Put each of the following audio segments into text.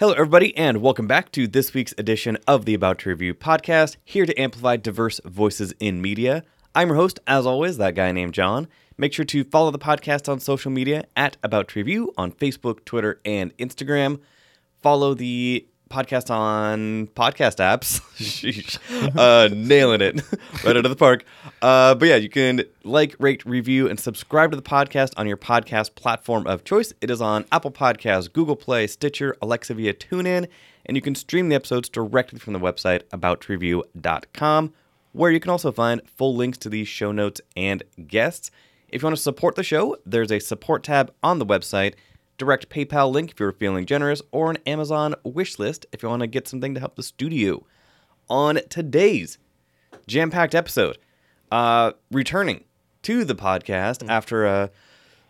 Hello, everybody, and welcome back to this week's edition of the About to Review podcast, here to amplify diverse voices in media. I'm your host, as always, that guy named John. Make sure to follow the podcast on social media at About to Review on Facebook, Twitter, and Instagram. Follow the podcast on podcast apps. Sheesh. uh, nailing it right out of the park. Uh, but yeah, you can like, rate, review, and subscribe to the podcast on your podcast platform of choice. It is on Apple Podcasts, Google Play, Stitcher, Alexa via TuneIn, and you can stream the episodes directly from the website aboutreview.com, where you can also find full links to these show notes and guests. If you want to support the show, there's a support tab on the website direct PayPal link if you're feeling generous, or an Amazon wish list if you want to get something to help the studio. On today's jam packed episode, uh, returning to the podcast Mm. after a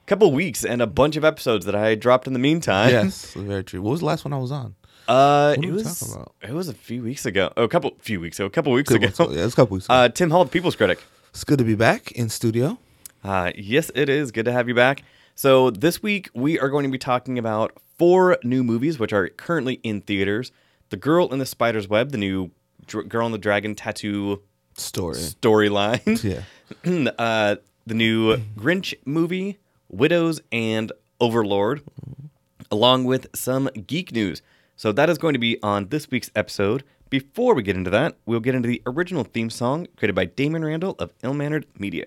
couple weeks and a bunch of episodes that I dropped in the meantime. Yes, very true. What was the last one I was on? Uh, What it was talking about? it was a few weeks ago. Oh, a couple few weeks ago. A couple weeks Good ago. one. Yeah, it's a couple weeks. Ago. Uh, Tim Hall, the People's Critic. it's good to be back in studio. Uh, yes, it is. Good to have you back. So, this week we are going to be talking about four new movies which are currently in theaters The Girl in the Spider's Web, the new Dr- Girl in the Dragon tattoo Story. storyline, Yeah. uh, the new Grinch movie, Widows, and Overlord, along with some geek news. So, that is going to be on this week's episode. Before we get into that, we'll get into the original theme song created by Damon Randall of Ill Mannered Media.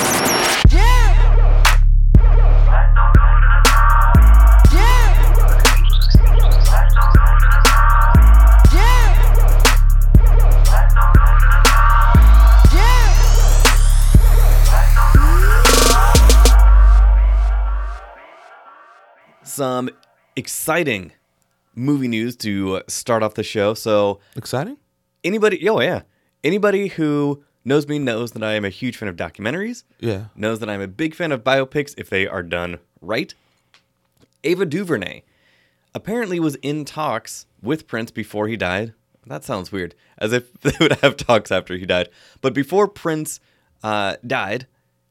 Some exciting movie news to start off the show. So, Exciting. anybody, oh yeah, anybody who knows me knows that I am a huge fan of documentaries, Yeah. knows that I'm a big fan of biopics if they are done right. Ava DuVernay apparently was in talks with Prince before he died. That sounds weird, as if they would have talks after he died. But before Prince uh, died,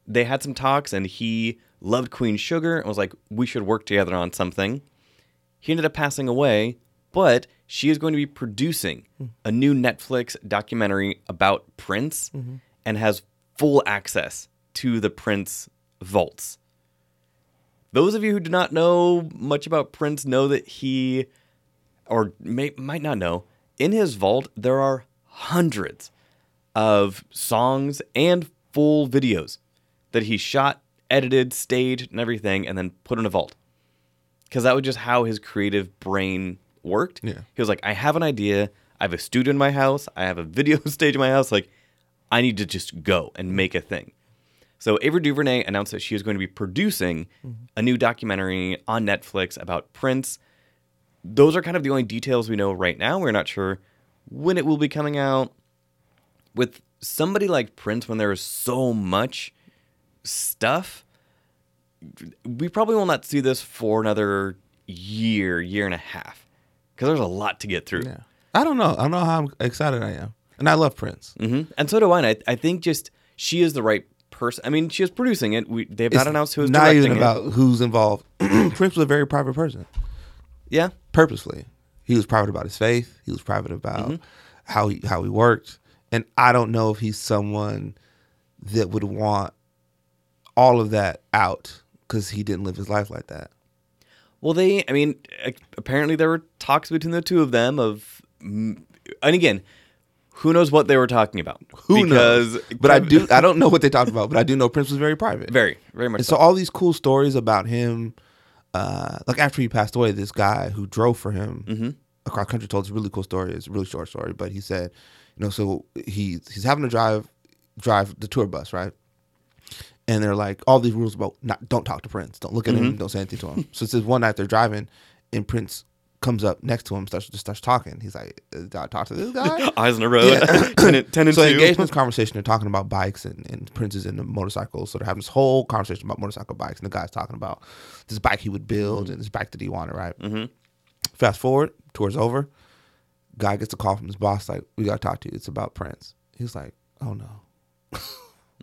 they had some talks, and he loved Queen Sugar and was like, "We should work together on something." He ended up passing away, but she is going to be producing hmm. a new Netflix documentary about Prince mm-hmm. and has full access to the Prince vaults. Those of you who do not know much about Prince know that he, or may, might not know, in his vault there are hundreds of songs and full videos that he shot, edited, staged, and everything, and then put in a vault. Because that was just how his creative brain worked. Yeah. He was like, I have an idea. I have a studio in my house. I have a video stage in my house. Like, I need to just go and make a thing. So Ava DuVernay announced that she was going to be producing mm-hmm. a new documentary on Netflix about Prince. Those are kind of the only details we know right now. We're not sure when it will be coming out. With somebody like Prince, when there is so much stuff, we probably will not see this for another year, year and a half, because there's a lot to get through. Yeah. I don't know. I don't know how excited I am, and I love Prince. hmm And so do I. And I, I think just she is the right person. I mean, she is producing it. We, they have not announced who is not directing even it. about who's involved. Prince was a very private person, Yeah. purposely. He was private about his faith. He was private about Mm-hmm. how he how he worked, and I don't know if he's someone that would want all of that out because he didn't live his life like that. Well, they, I mean, apparently there were talks between the two of them of, and again, who knows what they were talking about? Who because, knows? But I do. I don't know what they talked about, but I do know Prince was very private. very, very much And so. so all these cool stories about him, uh, like after he passed away, this guy who drove for him Mm-hmm. across country told this really cool story. It's a really short story, but he said, you know, so he he's having to drive drive the tour bus, right? And they're like all these rules about not don't talk to Prince, don't look at Mm-hmm. him, don't say anything to him. so it says one night they're driving, and Prince comes up next to him, starts just starts talking. He's like, "Did I talk to this guy?" Eyes on the road, Yeah. 10, and- 10 and so 2. engagement's conversation, they're talking about bikes and, and Prince is into motorcycles. So they're having this whole conversation about motorcycle bikes. And the guy's talking about this bike he would build and this bike that he wanted, right? Mm-hmm. Fast forward, tour's over. Guy gets a call from his boss, like, "We got to talk to you. It's about Prince." He's like, "Oh no,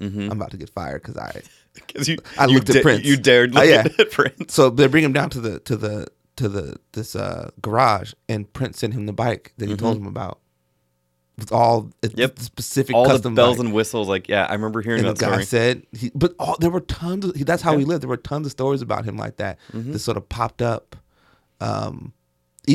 I'm about to get fired because I." Because you, I you looked at da- Prince. You dared Oh, look yeah. at Prince. So they bring him down to the to the to the this uh, garage, and Prince sent him the bike that he told him about with all Mm-hmm. Yep. the specific All the bells bike. and whistles. Like, yeah, I remember hearing and the that guy story. said, he, but all, there were tons of. That's how Yeah. he lived. There were tons of stories about him like that. Mm-hmm. That sort of popped up. Um,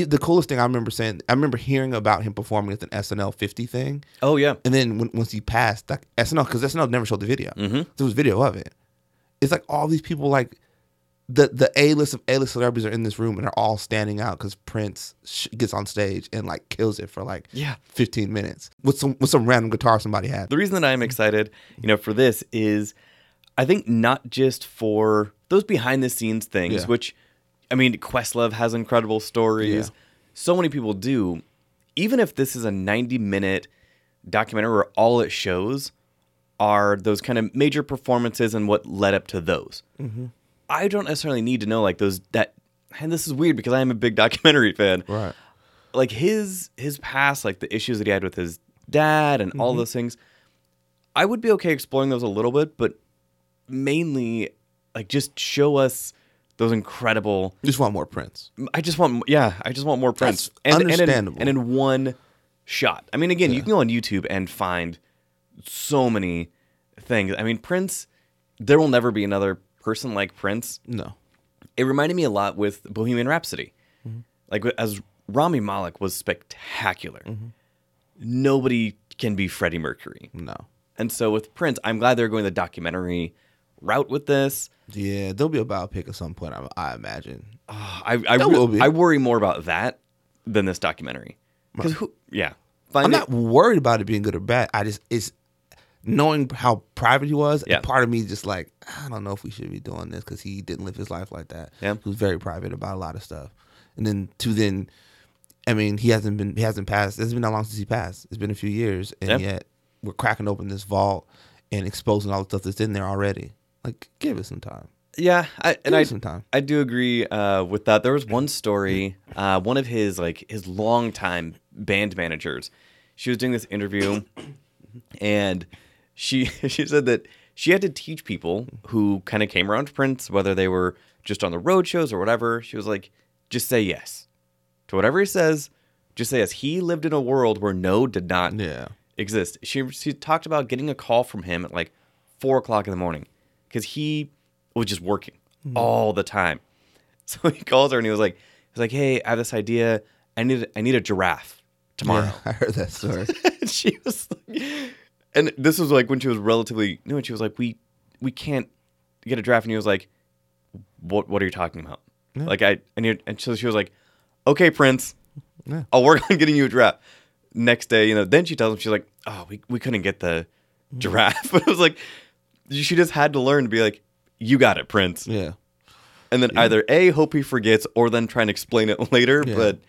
the coolest thing I remember saying, I remember hearing about him performing at an SNL 50 thing, oh yeah, and then when, once he passed, like SNL, because SNL never showed the video. Mm-hmm. There was video of it. It's like all these people, like the the A list of A list celebrities, are in this room and are all standing out because Prince sh- gets on stage and like kills it for like Yeah. 15 minutes with some with some random guitar somebody had. the reason that I'm excited, you know, for this is I think not just for those behind the scenes things, Yeah. which I mean, Questlove has incredible stories. Yeah. So many people do. Even if this is a 90 minute documentary where all it shows are those kind of major performances and what led up to those. Mm-hmm. I don't necessarily need to know like those that and this is weird because I am a big documentary fan Right. like his his past, like the issues that he had with his dad and all those things, I would be okay exploring those a little bit, but mainly like just show us those incredible. Just want more Prince. I just want, yeah, I just want more Prince, That's and, and in- understandable. and in one shot. I mean, again, you can go on YouTube and find so many things. I mean, Prince. There will never be another person like Prince No. it reminded me a lot with Bohemian Rhapsody. Mm-hmm. Like as Rami Malek was spectacular. Mm-hmm. Nobody can be Freddie Mercury. No. And so with Prince, I'm glad they're going the documentary route with this. Yeah, there'll be a biopic at some point. I, I imagine. Ah, I I, There re- will be. I worry more about that than this documentary. Because who? Yeah, I'm find not worried about it being good or bad. I just it's knowing how private he was. Yeah. Part of me is just like I don't know if we should be doing this because he didn't live his life like that. Yeah. he was very private about a lot of stuff. And then to then, I mean, he hasn't been he hasn't passed. It's been that long since he passed. It's been a few years, and Yeah. yet we're cracking open this vault and exposing all the stuff that's in there already. Like, give it some time. Yeah, I, and Give I it some time. I do agree uh, with that. There was one story, uh, one of his like his longtime band managers. She was doing this interview, and she she said that she had to teach people who kind of came around to Prince, whether they were just on the road shows or whatever. She was like, just say yes to whatever he says. Just say yes. He lived in a world where no did not Yeah. exist. She she talked about getting a call from him at like four o'clock in the morning because he was just working mm-hmm. all the time. So he calls her and he was like, he's like, hey, I have this idea. I need I need a giraffe tomorrow. Yeah, I heard that story. and she was like, and this was like when she was relatively new, and she was like, we we can't get a giraffe, and he was like, what what are you talking about? Like I and you and so she was like, okay, Prince, Yeah. I'll work on getting you a giraffe. Next day, you know, then she tells him she's like, oh, we we couldn't get the mm-hmm. giraffe, but it was like she just had to learn to be like, you got it, Prince, yeah. and then either a hope he forgets or then try and explain it later, Yeah. but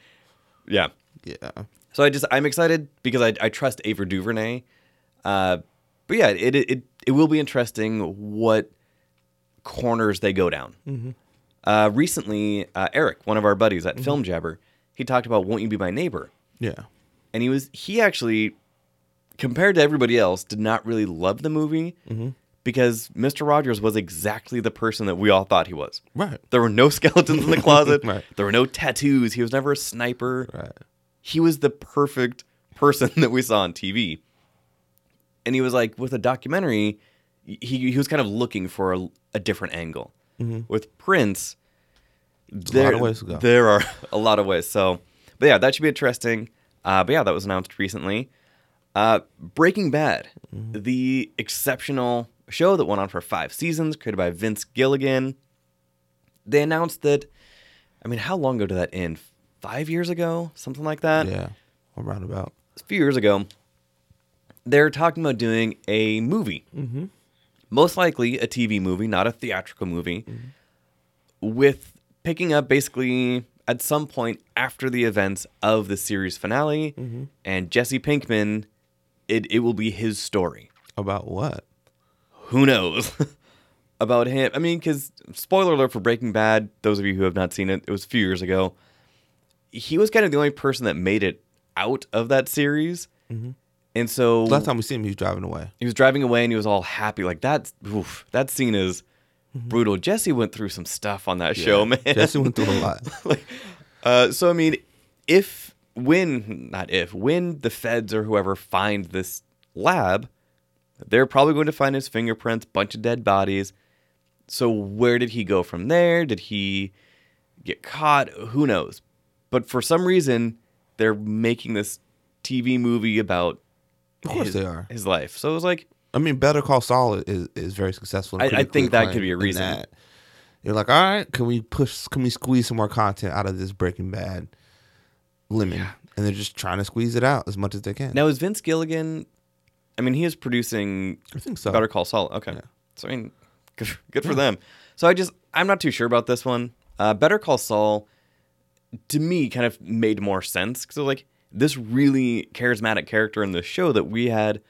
yeah. Yeah. So I just I'm excited because I, I trust Ava DuVernay. Uh, but yeah, it, it it will be interesting what corners they go down. Uh, recently, uh, Eric, one of our buddies at Film Jabber, he talked about "Won't You Be My Neighbor," Yeah. and he was he actually compared to everybody else did not really love the movie because Mr. Rogers was exactly the person that we all thought he was. Right. There were no skeletons in the closet. Right. There were no tattoos. He was never a sniper Right. he was the perfect person that we saw on TV. And he was like, with a documentary, he, he was kind of looking for a, a different angle. With Prince, a lot there, of ways to go. there are a lot of ways. So, but yeah, that should be interesting. Uh, but yeah, that was announced recently. Uh, Breaking Bad, the exceptional show that went on for five seasons, created by Vince Gilligan. They announced that, I mean, how long ago did that end? Five years ago? Something like that? Yeah. Around about. a few years ago, they're talking about doing a movie. Mm-hmm. Most likely a TV movie, not a theatrical movie, with picking up basically at some point after the events of the series finale. Mm-hmm. And Jesse Pinkman, it, it will be his story. About what? Who knows? about him. I mean, because spoiler alert for Breaking Bad, those of you who have not seen it, it was a few years ago. he was kind of the only person that made it out of that series. And so Last time we see him, he was driving away. he was driving away and he was all happy. Like that's oof, that scene is brutal. Jesse went through some stuff on that show, man. Jesse went through a lot. like, uh, so I mean, if when not if when the feds or whoever find this lab, they're probably going to find his fingerprints, bunch of dead bodies. So where did he go from there? Did he get caught? Who knows? But for some reason, they're making this TV movie about Of course his, they are. his life. So it was like, I mean, Better Call Saul is is very successful. and I- I think that could be a reason. that. You're like, all right, can we push? Can we squeeze some more content out of this Breaking Bad lemon? And they're just trying to squeeze it out as much as they can. now is Vince Gilligan? I mean, he is producing I think so. Better Call Saul. Okay. Yeah. So I mean, good, good for them. So I just I'm not too sure about this one. Uh, Better Call Saul, to me, kind of made more sense because like this really charismatic character in the show that we had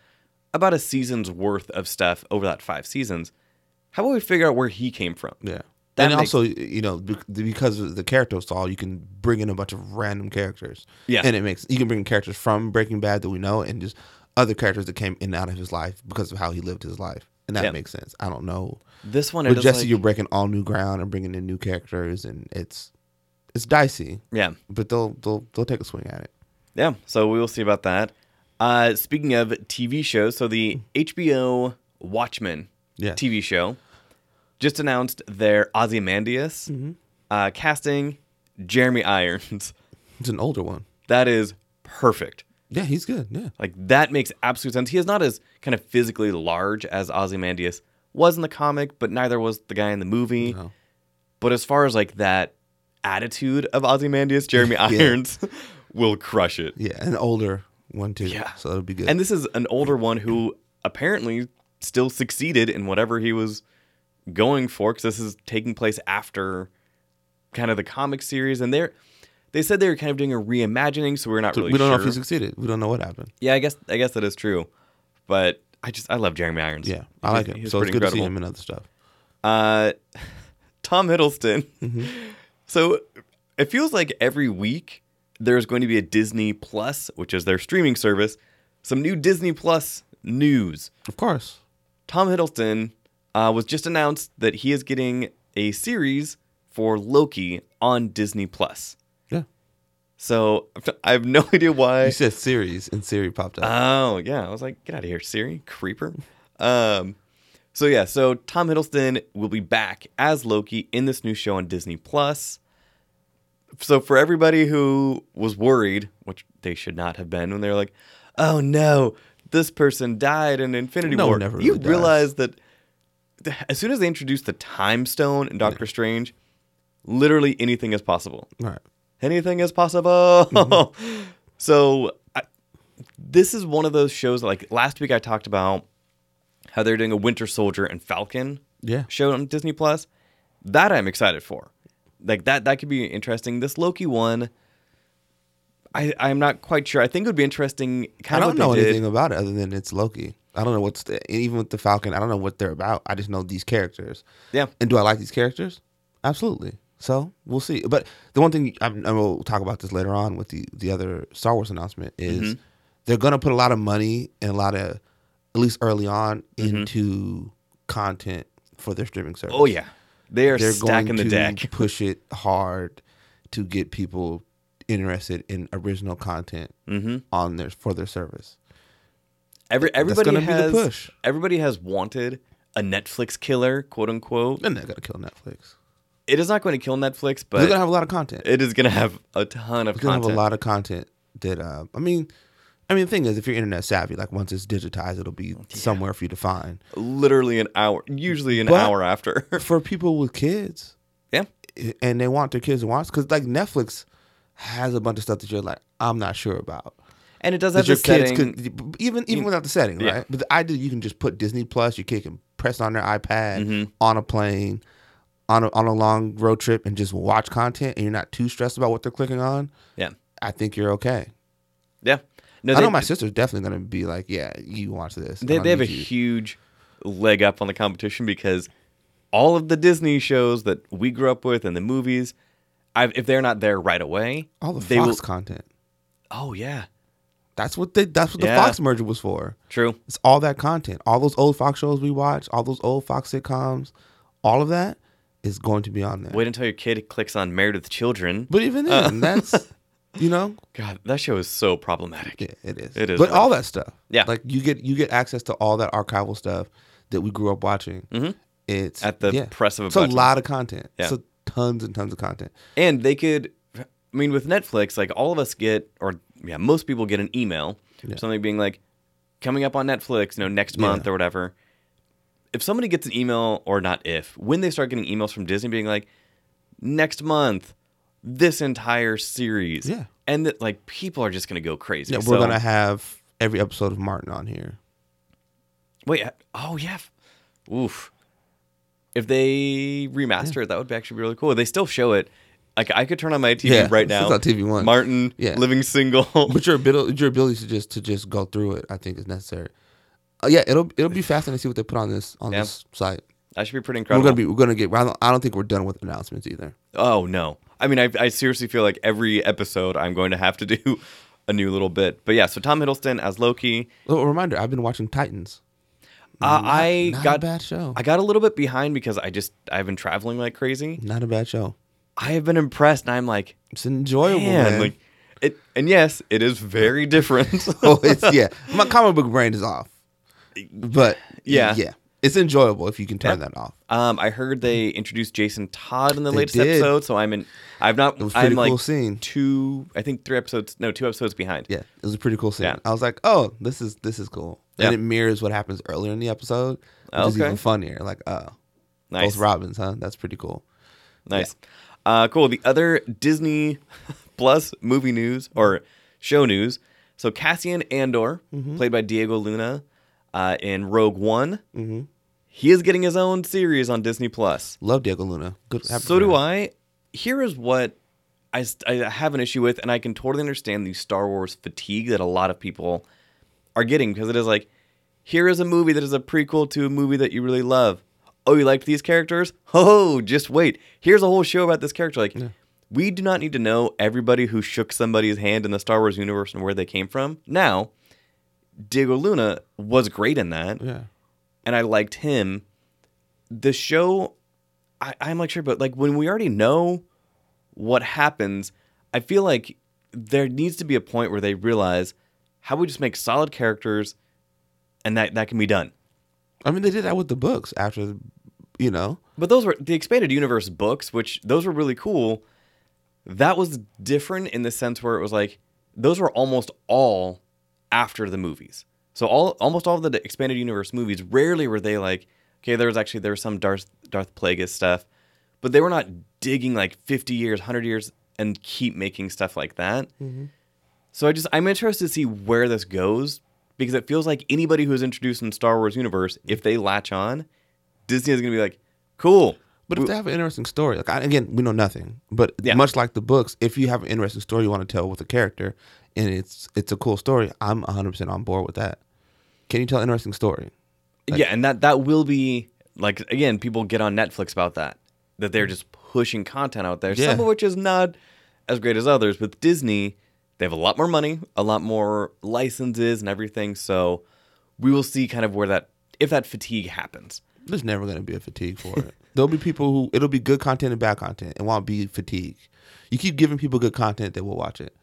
about a season's worth of stuff over that five seasons. How about we figure out where he came from? Yeah. That and makes- also, you know, because of the character of Saul, you can bring in a bunch of random characters. Yeah. And it makes you can bring characters from Breaking Bad that we know, and just other characters that came in and out of his life because of how he lived his life, and that Yeah. makes sense. I don't know. This one, With Jesse, like- you're breaking all new ground and bringing in new characters, and it's it's dicey, yeah, but they'll they'll they'll take a swing at it. yeah. So we will see about that. Uh, speaking of TV shows, so the HBO Watchmen. TV show just announced their Ozymandias uh, casting Jeremy Irons. It's an older one. That is perfect. Yeah, he's good. Yeah. Like that makes absolute sense. He is not as kind of physically large as Ozymandias was in the comic, but neither was the guy in the movie. No. But as far as like that attitude of Ozymandias, Jeremy Irons will crush it. Yeah, an older one too. Yeah. So that'll be good. And this is an older one who apparently still succeeded in whatever he was going for because this is taking place after kind of the comic series. And they're they said they were kind of doing a reimagining, so we're not So really we don't sure. know if he succeeded. We don't know what happened. yeah, I guess I guess that is true. But I just I love Jeremy Irons. Yeah, I like him. he's So it's pretty good to see incredible. him in other stuff. Uh, Tom Hiddleston. Mm-hmm. So it feels like every week there's going to be a Disney Plus, which is their streaming service, some new Disney Plus news. Of course. Tom Hiddleston uh, was just announced that he is getting a series for Loki on Disney Plus. Yeah. So I have no idea why. You said series, and Siri popped up. Oh yeah, I was like, get out of here, Siri, creeper. Um, so yeah, so Tom Hiddleston will be back as Loki in this new show on Disney Plus. So for everybody who was worried, which they should not have been, when they were like, "Oh no, this person died in Infinity No War," one ever you really dies. realize that as soon as they introduced the Time Stone in Doctor Strange, literally anything is possible right. Anything is possible. Mm-hmm. so I, this is one of those shows. that, Like last week, I talked about how they're doing a Winter Soldier and Falcon Yeah. show on Disney Plus. That I'm excited for. Like that, that could be interesting. This Loki one, I I'm not quite sure. I think it would be interesting. I Kind of don't know anything did. about it other than it's Loki. I don't know what's the, even with the Falcon. I don't know what they're about. I just know these characters. Yeah, And do I like these characters? Absolutely. So we'll see. But the one thing I, I will talk about this later on with the the other Star Wars announcement is Mm-hmm. they're going to put a lot of money and a lot of at least early on Mm-hmm. into content for their streaming service. Oh yeah, they are they're stacking going the to deck. push it hard to get people interested in original content Mm-hmm. on their for their service. Every everybody gonna has push. everybody has wanted a Netflix killer, quote unquote. They're not to kill Netflix. It is not going to kill Netflix, but They're going to have a lot of content. it is going to have a ton of It's gonna content. have a lot of content that uh, I mean, I mean, the thing is, if you're internet savvy, like once it's digitized, it'll be somewhere for you to find. Literally an hour, usually an But- hour after. For people with kids, yeah, and they want their kids to watch, because like Netflix has a bunch of stuff that you're like, I'm not sure about. and it does That have your the kids setting. could even even without the setting, Yeah. right? But the idea you can just put Disney Plus, your kid can press on their iPad Mm-hmm. on a plane, on a, on a long road trip, and just watch content, and you're not too stressed about what they're clicking on. yeah, I think you're okay. yeah. No, I know my sister's definitely gonna be like, yeah, you watch this. they, they have a huge leg up on the competition because all of the Disney shows that we grew up with and the movies, I've, if they're not there right away, All the they Fox will. content. Oh yeah, That's what they. That's what the Yeah. Fox merger was for. true. It's all that content. All those old Fox shows we watch, all those old Fox sitcoms, all of that is going to be on there. Wait until your kid clicks on Married with Children. But even then, that's you know, God, that show is so problematic. yeah, it is. It is But all that stuff. Yeah. Like you get you get access to all that archival stuff that we grew up watching. Mhm. It's At the yeah. press of a It's a lot of content. Yeah. So tons and tons of content. And they could, I mean, with Netflix, like all of us get, or yeah, most people get an email, Yeah. something being like, coming up on Netflix, you know, next month or whatever. If somebody gets an email, or not if, when they start getting emails from Disney being like, next month, this entire series. Yeah. And that, like, people are just going to go crazy. Yeah, we're gonna have every episode of Martin on here. Wait, uh, oh, yeah. Oof. If they remaster it, that would actually be really cool. They still show it. Like, I could turn on my TV Yeah, right it's now. on TV One. Martin, Yeah. living single. But your ability, your ability to just to just go through it, I think, is necessary. Uh, yeah, it'll it'll be fascinating to see what they put on this on Yeah. this site. That should be pretty We're incredible. gonna be we're gonna get. I don't, I don't think we're done with announcements either. oh no! I mean, I, I seriously feel like every episode I'm going to have to do a new little bit. But yeah, so Tom Hiddleston as Loki. Oh, a reminder: I've been watching Titans. Uh, I Not got a bad show. I got a little bit behind because I just I've been traveling like crazy. Not a bad show. I have been impressed, and I'm like, It's enjoyable, man, man. like it. And yes, it is very different. oh, it's yeah. My comic book brain is off, but Yeah. yeah, it's enjoyable if you can turn Yeah. that off. um, I heard they introduced Jason Todd in the They latest did. episode, so I'm in. I've not. It was pretty I'm like cool scene. two. I think three episodes. No, two episodes behind. Yeah, it was a pretty cool scene. Yeah. I was like, oh, this is this is cool, Yeah. and it mirrors what happens earlier in the episode, which is even funnier. Like, oh, Nice. both Robins, huh? That's pretty cool. Nice. Uh, cool. The other Disney Plus movie news or show news. So Cassian Andor, Mm-hmm. played by Diego Luna, uh, in Rogue One, Mm-hmm. he is getting his own series on Disney Plus. Love Diego Luna. Good. happy So do. I. Here is what I, I have an issue with, and I can totally understand the Star Wars fatigue that a lot of people are getting because it is like, here is a movie that is a prequel to a movie that you really love. Oh, you liked these characters? Oh, just wait. Here's a whole show about this character. Like, we do not need to know everybody who shook somebody's hand in the Star Wars universe and where they came from. Now, Diego Luna was great in that Yeah. and I liked him. The show, I, I'm like sure, but like when we already know what happens, I feel like there needs to be a point where they realize how we just make solid characters, and that that can be done. I mean, they did that with the books after, you know. But those were the expanded universe books, which those were really cool. That was different in the sense where it was like those were almost all after the movies. So all almost all of the expanded universe movies, rarely were they like, okay, there was actually there was some Darth Darth Plagueis stuff, but they were not digging like 50 years, 100 years and keep making stuff like that. Mm-hmm. So I just I'm interested to see where this goes because it feels like anybody who's introduced in Star Wars universe, if they latch on, Disney is going to be like, cool. But if they have an interesting story, like I, again, we know nothing. But Yeah. much like the books, if you have an interesting story you want to tell with a character, and it's it's a cool story, I'm 100 percent on board with that. Can you tell an interesting story? yeah, and that that will be like again, people get on Netflix about that that they're just pushing content out there. Yeah. Some of which is not as great as others. With Disney, they have a lot more money, a lot more licenses and everything. So we will see kind of where that if that fatigue happens. There's never going to be a fatigue for it. There'll be people who it'll be good content and bad content. It won't be fatigue. You keep giving people good content, they will watch it.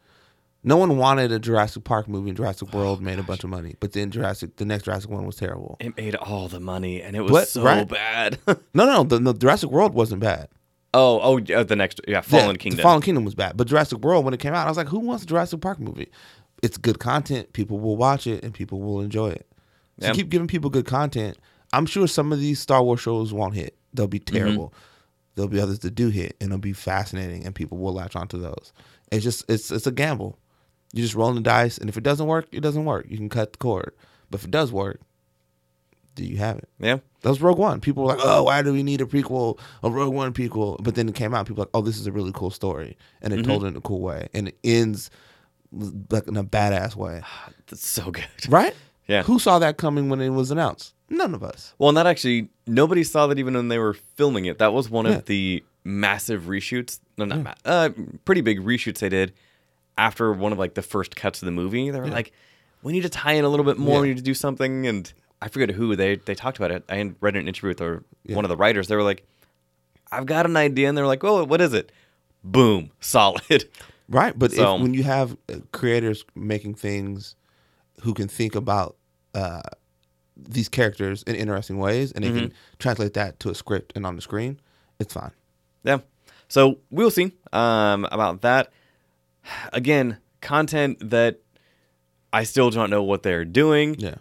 No one wanted a Jurassic Park movie, and Jurassic oh World made a bunch of money. But then Jurassic, the next Jurassic one was terrible. It made all the money, and it was But- so right. bad. No, no, the, the Jurassic World wasn't bad. oh, oh, the next, yeah, Fallen Yeah, Kingdom. Fallen Kingdom was bad, but Jurassic World when it came out, I was like, who wants a Jurassic Park movie? It's good content. People will watch it and people will enjoy it. So Yeah. keep giving people good content. I'm sure some of these Star Wars shows won't hit. They'll be Mm-hmm. terrible. There'll be others that do hit, and it'll be fascinating, and people will latch onto those. It's just it's it's a gamble. You're just roll the dice, and if it doesn't work, it doesn't work. You can cut the cord. But if it does work, do you have it? yeah, That was Rogue One. People were like, "Oh, why do we need a prequel, a Rogue One prequel?" But then it came out. People were like, "Oh, this is a really cool story," and it told it in a cool way, and it ends like in a badass way, that's so good. right? Yeah. Who saw that coming when it was announced? None of us. Well, that actually nobody saw that even when they were filming it. That was one Yeah. of the massive reshoots. No, not ma- uh, pretty big reshoots they did after one of like the first cuts of the movie. They were like, we need to tie in a little bit more. We need to do something. And I forget who they they talked about it. I read an interview with or one of the writers. They were like, I've got an idea, and they're like, well, what is it? Boom, solid. Right, but So- if, when you have uh, creators making things who can think about uh, these characters in interesting ways, and they Mm-hmm. can translate that to a script and on the screen, it's fine. Yeah. So we'll see um, about that. Again, content that I still don't know what they're doing. Yeah.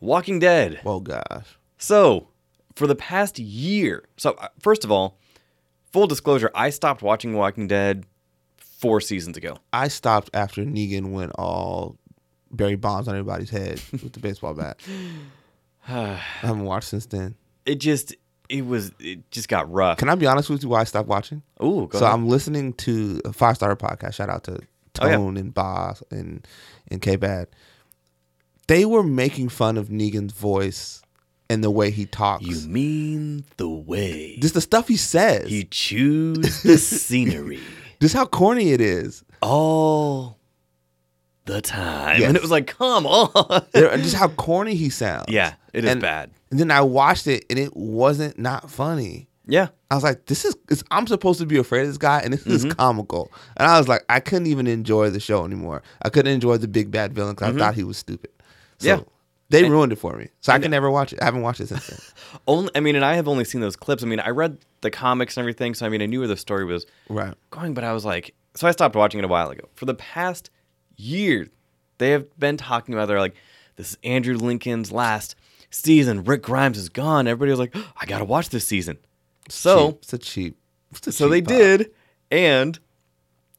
Walking Dead. Oh gosh. So, for the past year, so uh, first of all, full disclosure, I stopped watching Walking Dead four seasons ago. I stopped after Negan went all Barry Bonds on everybody's head with the baseball bat. I haven't watched since then. It just, it was, it just got rough. Can I be honest with you? Why I stopped watching? Ooh, go so ahead. I'm listening to a five star podcast. Shout out to Oh, yeah. Tone and Boss and and K Bad. They were making fun of Negan's voice and the way he talks. you mean the way just the stuff he says. he chews the scenery just how corny it is. all the time. Yes. And it was like, come on. Just how corny he sounds. yeah, it is And- bad. And then I watched it and it wasn't not funny. Yeah. I was like, this is, it's, I'm supposed to be afraid of this guy, and this is Mm-hmm. comical. And I was like, I couldn't even enjoy the show anymore. I couldn't enjoy the big bad villain because I thought he was stupid. So Mm-hmm. Yeah. they ruined it for me. So I can never watch it. I haven't watched it since then. Only, I mean, and I have only seen those clips. I mean, I read the comics and everything, so I mean, I knew where the story was right. going, but I was like, so I stopped watching it a while ago. For the past year, they have been talking about they're like, this is Andrew Lincoln's last season. Rick Grimes is gone. Everybody was like, I gotta watch this season. So Cheap. it's a cheap. It's a so cheap they pop. did, and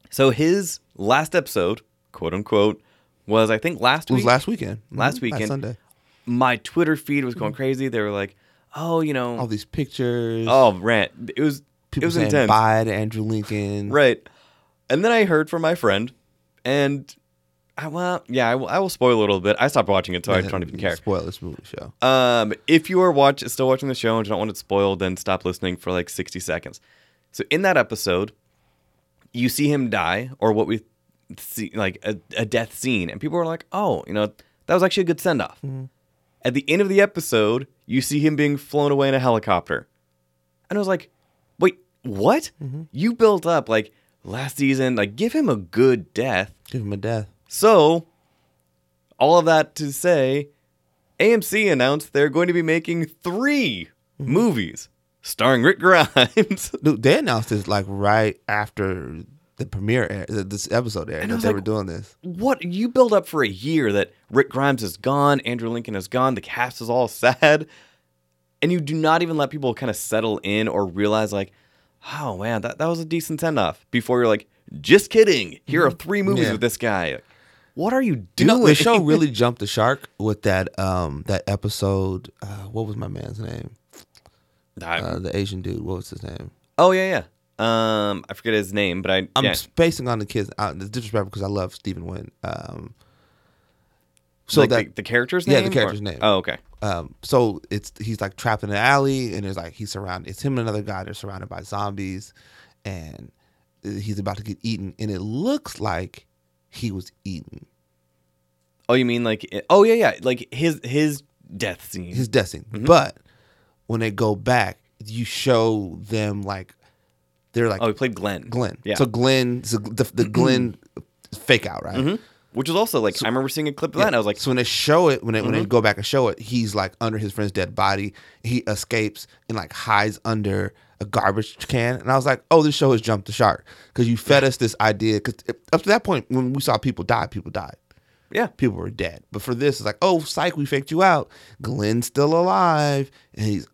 so his last episode, quote unquote, was I think last It week. last weekend. Last Mhm, weekend. Sunday. My Twitter feed was Mm-hmm. going crazy. They were like, "Oh, you know, All these pictures. oh, rant." It was people it was saying intense, bye to Andrew Lincoln. right? And then I heard from my friend, and I, well, yeah, I will, I will spoil a little bit. I stopped watching it, so I don't even care. Spoil this movie show. Um, if you are watch still watching the show and you don't want it spoiled, then stop listening for like sixty seconds. So in that episode, you see him die, or what we see like a, a death scene, and people are like, "Oh, you know, that was actually a good send off." At the end of the episode, you see him being flown away in a helicopter, and I was like, "Wait, what? You built up like last season, like give him a good death." Give him a death. So, all of that to say, AMC announced they're going to be making 3 Mm-hmm. movies starring Rick Grimes. Dude, they announced this like right after the premiere, air, this episode aired that they like, were doing this. what you build up for a year that Rick Grimes is gone, Andrew Lincoln is gone, the cast is all sad, and you do not even let people kind of settle in or realize like, oh man, that, that was a decent send off before you're like, just kidding. Here are three movies Mm-hmm. Yeah. with this guy. What are you You doing? know, the show really jumped the shark with that um that episode. Uh, what was my man's name? Uh, the Asian dude. What was his name? oh yeah, yeah. Um, I forget his name, but I I'm yeah. spacing on the kids. Uh, it's disrespectful because I love Steven Yeun. Um, so like that the, the character's name. Yeah, the or- character's name. Oh, okay. um, so it's he's like trapped in an alley, and there's like he's surrounded. It's him and another guy. They're surrounded by zombies, and he's about to get eaten. And it looks like he was eaten. Oh, you mean like? Oh yeah, yeah. Like his his death scene. His death scene. Mm-hmm. But when they go back, you show them like they're like oh, he played Glenn. Glenn. Yeah. So Glenn, so the, the Glenn fake out, right? Which is also like I remember seeing a clip of that. and I was like, so when they show it, when they when Mm-hmm. they go back and show it, he's like under his friend's dead body. He escapes and like hides under a garbage can. And I was like, oh, this show has jumped the shark because you fed us this idea. Because up to that point, when we saw people die, people died. yeah, People were dead. But for this, it's like, oh, psych, we faked you out. Glenn's still alive, and he's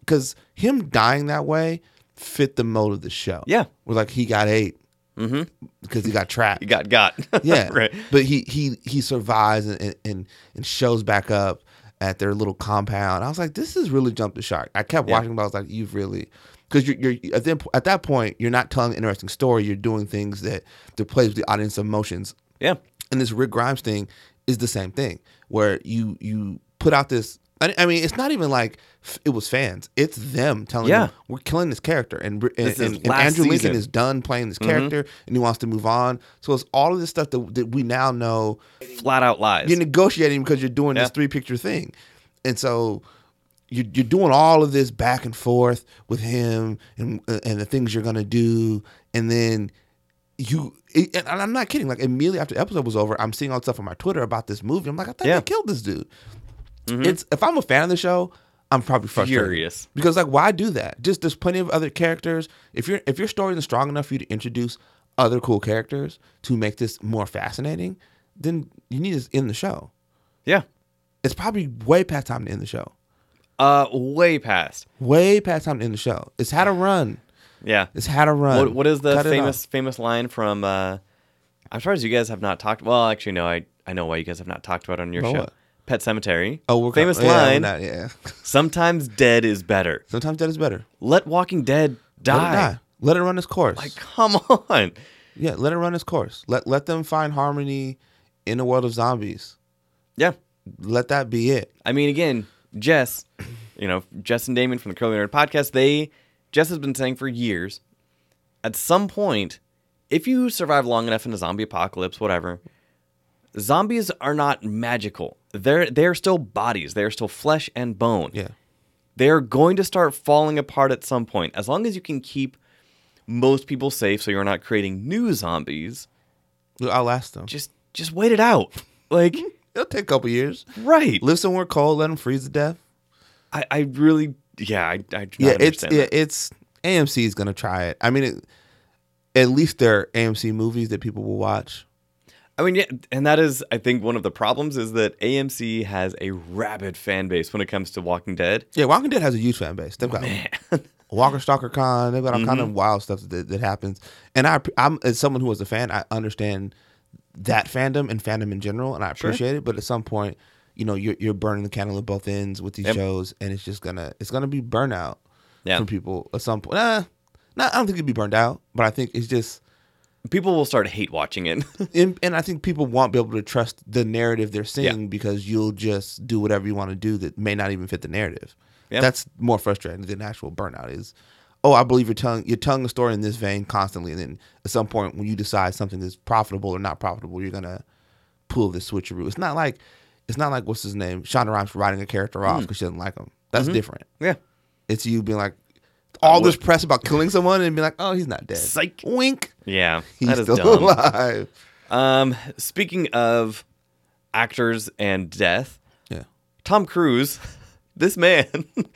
because eh, eh, him dying that way fit the mode of the show. Yeah. we're like he got ate mm-hmm. because he got trapped. he got got. Yeah, right. But he he he survives and, and and shows back up at their little compound. I was like, this is really jumped the shark. I kept Yeah. watching, but I was like, you've really because you're, you're at, the, at that point you're not telling an interesting story. You're doing things that that plays with the audience emotions. Yeah, And this Rick Grimes thing is the same thing, where you you put out this I, I mean, it's not even like it was fans. It's them telling Yeah. them we're killing this character, and and, and, and Andrew Lincoln season. Mm-hmm. is done playing this character, and he wants to move on. So it's all of this stuff that, that we now know Flat out lies. you're negotiating because you're doing Yeah. this three picture thing, and so you're, you're doing all of this back and forth with him and and the things you're gonna do, and then you it, and I'm not kidding. Like immediately after the episode was over, I'm seeing all stuff on my Twitter about this movie. I'm like, I thought Yeah. they killed this dude. Mm-hmm. It's if I'm a fan of the show, I'm probably frustrated Furious. because like why do that? Just there's plenty of other characters. If your if your story isn't strong enough for you to introduce other cool characters to make this more fascinating, then you need to end the show. yeah. It's probably way past time to end the show. Uh, way past. Way past time to end the show. It's had a run. Yeah. It's had a run. What, what is the Cut it famous off. famous line from? Uh, I'm surprised you guys have not talked. Well, actually, no. I I know why you guys have not talked about it on your About show. what? Pet Sematary. Oh, we're famous yeah, we're line. not- yeah. Sometimes dead is better. Sometimes that is better. Let Walking Dead die. Let it die. Let it run its course. Like, come on. yeah, let it run its course. Let let them find harmony in a world of zombies. Yeah. Let that be it. I mean, again, Jess, you know, Jess and Damon from the Curly Nerd podcast, they, Jess has been saying for years, at some point, if you survive long enough in a zombie apocalypse, whatever, zombies are not magical. They're they're still bodies. They're still flesh and bone. Yeah. They're going to start falling apart at some point. As long as you can keep most people safe, so you're not creating new zombies. I'll outlast them. Just just wait it out. Like It'll take a couple years. right. Live somewhere cold. Let them freeze to death. I, I really yeah I, I yeah, it's understand yeah, it's AMC is gonna try it. I mean, it, at least they're AMC movies that people will watch. I mean, yeah, and that is, I think, one of the problems is that AMC has a rabid fan base when it comes to Walking Dead. Yeah, Walking Dead has a huge fan base. They've got Walker Stalker Con. They've got all kind of mm-hmm. wild stuff that, that happens. And I, I'm as someone who was a fan, I understand that fandom and fandom in general, and I appreciate it. But at some point, you know, you're you're burning the candle at both ends with these Yep. shows, and it's just gonna it's gonna be burnout Yeah. from people at some point. Nah, nah, I don't think it'd be burned out, but I think it's just. People will start to hate watching it. and, and I think people won't be able to trust the narrative they're seeing because you'll just do whatever you want to do that may not even fit the narrative. Yeah. That's more frustrating than actual burnout is. Oh, I believe you're telling you're telling a story in this vein constantly, and then at some point when you decide something is profitable or not profitable, you're gonna pull this switcheroo. It's not like it's not like what's his name, Shonda Rhimes writing a character off because she doesn't like him. That's different. yeah. It's you being like all this press about killing someone and be like, oh, he's not dead. Psych. Wink. Yeah. He's is still dumb. alive. Um, speaking of actors and death, Yeah. Tom Cruise, this man.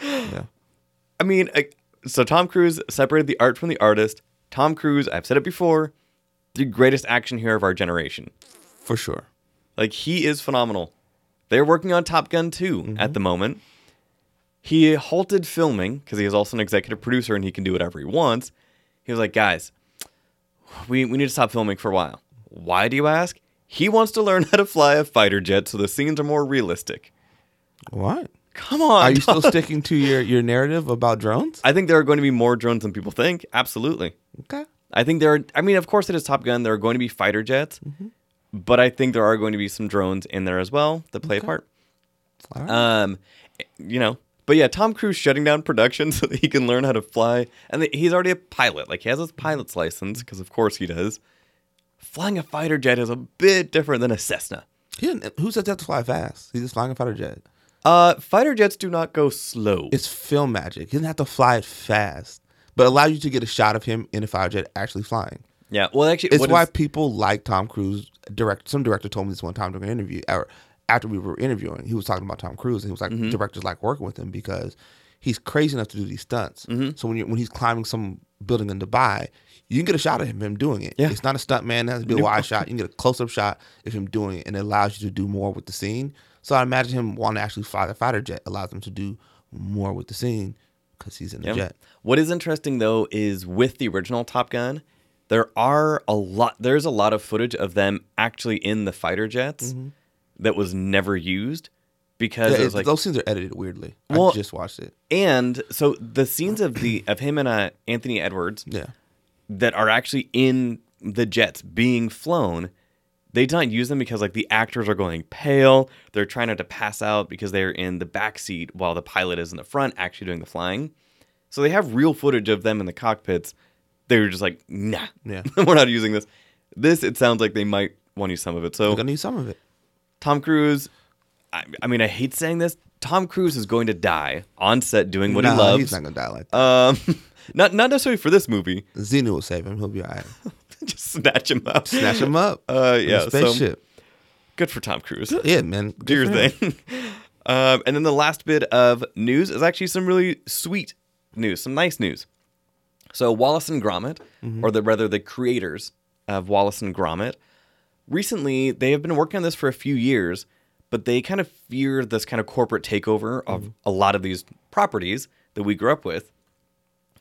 Yeah. I mean, I- so Tom Cruise separated the art from the artist. Tom Cruise, I've said it before, the greatest action hero of our generation. For sure. Like he is phenomenal. They're working on Top Gun 2 Mm-hmm. at the moment. He halted filming because he is also an executive producer and he can do whatever he wants. He was like, guys, we, we need to stop filming for a while. Why do you ask? He wants to learn how to fly a fighter jet so the scenes are more realistic. What? Come on. Are you still sticking to your, your narrative about drones? I think there are going to be more drones than people think. Absolutely. Okay. I think there are, I mean, of course, it is Top Gun. There are going to be fighter jets, Mm-hmm. but I think there are going to be some drones in there as well that play a part. All right. Um, you know, but yeah, Tom Cruise shutting down production so that he can learn how to fly, and he's already a pilot. Like he has his pilot's license because, of course, he does. Flying a fighter jet is a bit different than a Cessna. He didn't, who said they have to fly fast? He's just flying a fighter jet. Uh, fighter jets do not go slow. It's film magic. He didn't have to fly it fast, but allow you to get a shot of him in a fighter jet actually flying. yeah, well, actually, It's what why is- people like Tom Cruise. Direct some director told me this one time during an interview, or after we were interviewing, he was talking about Tom Cruise, and he was like, Mm-hmm. directors like working with him because he's crazy enough to do these stunts. Mm-hmm. So when you when he's climbing some building in Dubai, you can get a shot of him, him doing it. Yeah. It's not a stunt man; it has to be a wide shot. You can get a close up shot of him doing it, and it allows you to do more with the scene. So I imagine him wanting to actually fly the fighter jet allows him to do more with the scene because he's in the jet. What is interesting though is with the original Top Gun, there are a lot. There's a lot of footage of them actually in the fighter jets that was never used because Mm-hmm. Yeah, it was like those scenes are edited weirdly. Well- I just watched it. and so the scenes of the of him and uh, Anthony Edwards Yeah. that are actually in the jets being flown, they did not use them because like the actors are going pale. They're trying not to pass out because they're in the back seat while the pilot is in the front actually doing the flying. So they have real footage of them in the cockpits. They were just like, nah, Yeah. we're not using this. This it sounds like they might want to use some of it. So We're gonna use some of it. Tom Cruise, I, I mean, I hate saying this. Tom Cruise is going to die on set doing what Nah, he loves. He's not gonna die like that. um, not not necessarily for this movie. Xenu will save him. He'll be alright. Just snatch him up. Snatch him up. Uh, yeah. So spaceship. good for Tom Cruise. yeah, man. Good Do your for him. thing. um, and then the last bit of news is actually some really sweet news, some nice news. So Wallace and Gromit, Mm-hmm. or the rather the creators of Wallace and Gromit, recently they have been working on this for a few years, but they kind of fear this kind of corporate takeover of Mm-hmm. a lot of these properties that we grew up with.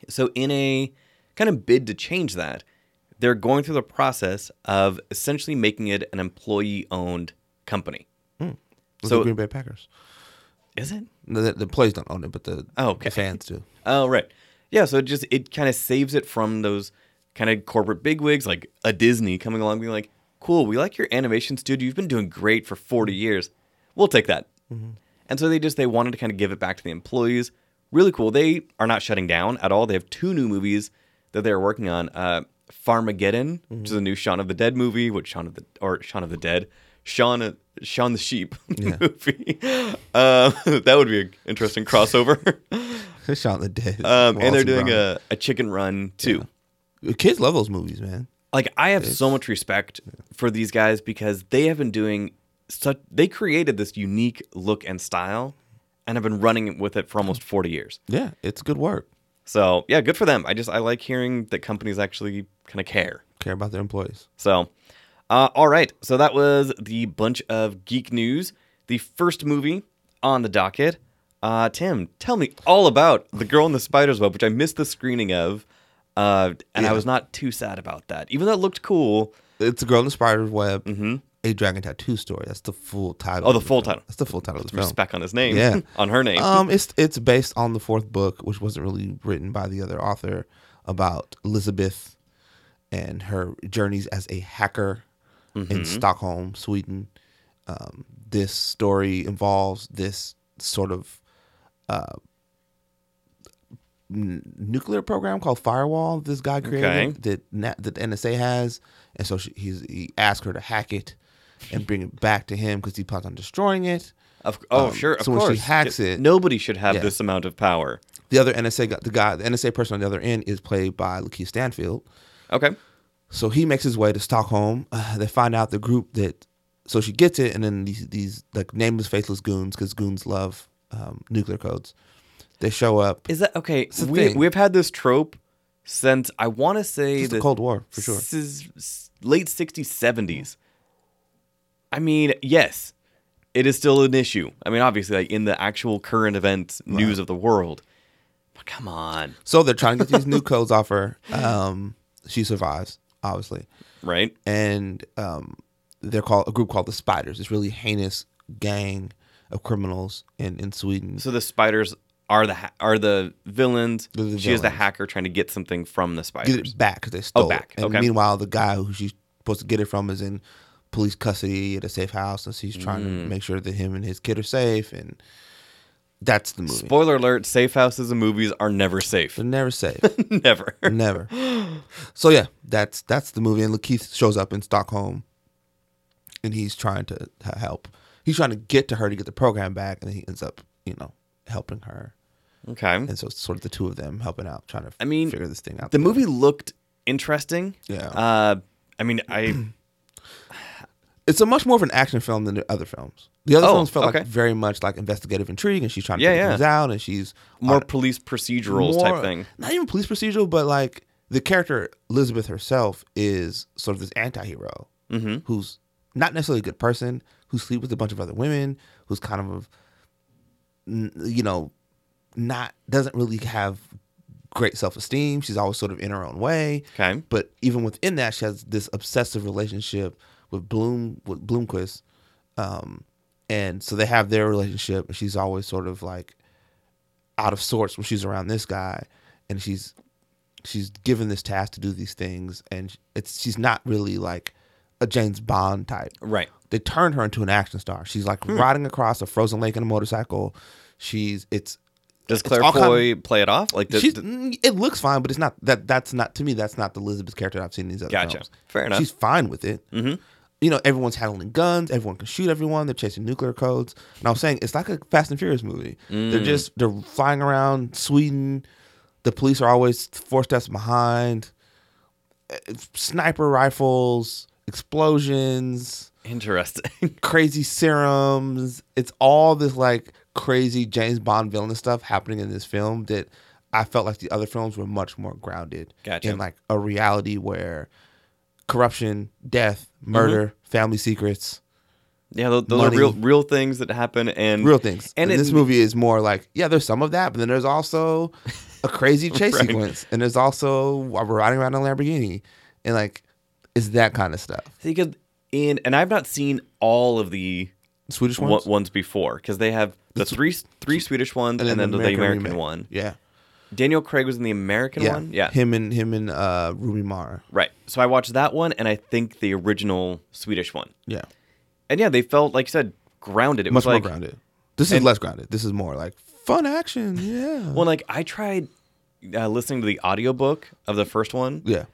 So in a kind of bid to change that, they're going through the process of essentially making it an employee-owned company. Look So- at Green Bay Packers. Is it? No, the, the players don't own it, but the, Oh, okay. the fans do. Oh, right. Yeah, so it just it kind of saves it from those kind of corporate bigwigs like a Disney coming along being like, "Cool, we like your animation studio. You've been doing great for 40 years. We'll take that." And so they just they wanted to kind of give it back to the employees. Really cool. They are not shutting down at all. They have two new movies that they're working on. Uh Farmageddon, which is a new Shaun of the Dead movie, which Shaun of the or Shaun of the Dead, Shaun Shaun the Sheep movie. Uh, that would be an interesting crossover. Shaun of the Dead. Um, and they're doing a, a chicken run too. Kids love those movies, man. Like I have so much respect for these guys because they have been doing such. They created this unique look and style, and have been running with it for almost forty years. Yeah, it's good work. So yeah, good for them. I just I like hearing that companies actually kind of care. Care about their employees. So, uh, all right. So that was the bunch of geek news. The first movie on the docket. Uh, Tim, tell me all about the Girl in the Spider's Web, which I missed the screening of, uh, and I was not too sad about that, even though it looked cool. It's a girl in the spider's web. A dragon tattoo story. That's the full title. Oh, the full title. That's the full title of the film. Respect on his name, Yeah. on her name. Um, it's it's based on the fourth book, which wasn't really written by the other author, about Elizabeth and her journeys as a hacker Mm-hmm. in Stockholm, Sweden. Um, this story involves this sort of uh, n- nuclear program called Firewall. This guy created Okay. that na- that the NSA has, and so she, he's he asked her to hack it and bring it back to him because he plans on destroying it. Of, oh, um, sure, of so when she hacks it- nobody should have Yeah. this amount of power. The other NSA the guy, the NSA person on the other end is played by Lakeith Stanfield. Okay. So he makes his way to Stockholm. Uh, they find out the group that, so she gets it, and then these these like nameless, faceless goons, because goons love um, nuclear codes. They show up. Is that okay? We, we've had this trope since I want to say the the Cold War, for sure. This is late 60s, 70s. I mean, yes, it is still an issue. I mean, obviously, like in the actual current events news of the world. But come on, So they're trying to get these new codes off her. Um, she survives, obviously, right? and um, they're called a group called the Spiders. This really heinous gang of criminals in in Sweden. So the spiders are the ha- are the villains. The she is the hacker trying to get something from the get spiders. it back because they stole back, it. And okay. meanwhile, the guy who she's supposed to get it from is in police custody at a safe house, and she's trying Mm. to make sure that him and his kid are safe. And that's the movie. Spoiler alert: safe houses and movies are never safe. They're never safe, never. never. So yeah, that's that's the movie. And Lakeith shows up in Stockholm, and he's trying to to help. He's trying to get to her to get the program back, and he ends up, you know, helping her. Okay. And so it's sort of the two of them helping out, trying to I mean, figure this thing out. The together. movie looked interesting. Yeah. Uh, I mean, I it's a much more of an action film than the other films. The other Oh, films felt okay. like very much like investigative intrigue, and she's trying to Yeah, figure yeah. things out, and she's more on- police procedurals more- type thing. Not even police procedural, but like the character Elizabeth herself is sort of this anti-hero Mm-hmm. who's not necessarily a good person, who sleeps with a bunch of other women, who's kind of, you know, not doesn't really have great self-esteem. She's always sort of in her own way. Okay. But even within that, she has this obsessive relationship with Bloom with Blomkvist, um, and so they have their relationship, and she's always sort of like out of sorts when she's around this guy, and she's she's given this task to do these things, and it's she's not really like a James Bond type. Right. They turned her into an action star. She's like Hmm. riding across a frozen lake in a motorcycle. She's it's Does Claire all kind of- Foy play it off? Like, does, mm, it looks fine, but it's not that that's not to me. That's not the Elizabeth character I've seen in these other Gotcha. films. Fair enough. She's fine with it. Mm-hmm. You know, everyone's handling guns. Everyone can shoot everyone. They're chasing nuclear codes. And I was saying it's like a Fast and Furious movie. Mm. They're just they're flying around Sweden. The police are always four steps behind. Sniper rifles, explosions interesting. crazy serums. It's all this like crazy James Bond villain stuff happening in this film that I felt like the other films were much more grounded Gotcha. in like a reality where corruption, death, Mm-hmm. murder, family secrets, yeah, those, those are real, real things that happen, and real things. And And, it- this movie is more like yeah, there's some of that, but then there's also a crazy chase Right. sequence, and there's also while we're riding around in a Lamborghini, and like it's that kind of stuff. because in and I've not seen all of the Swedish one- ones, ones before because they have the three three Swedish ones and, then, the American, remake. one. Yeah, Daniel Craig was in the American yeah, one. Yeah, Him and him and uh, Rooney Mara. right. So I watched that one, and I think the original Swedish one. Yeah. And yeah, they felt like you said grounded. It much was like grounded. This is less grounded. This is more like fun action. Yeah. well, like I tried uh, listening to the audiobook of the first one. yeah.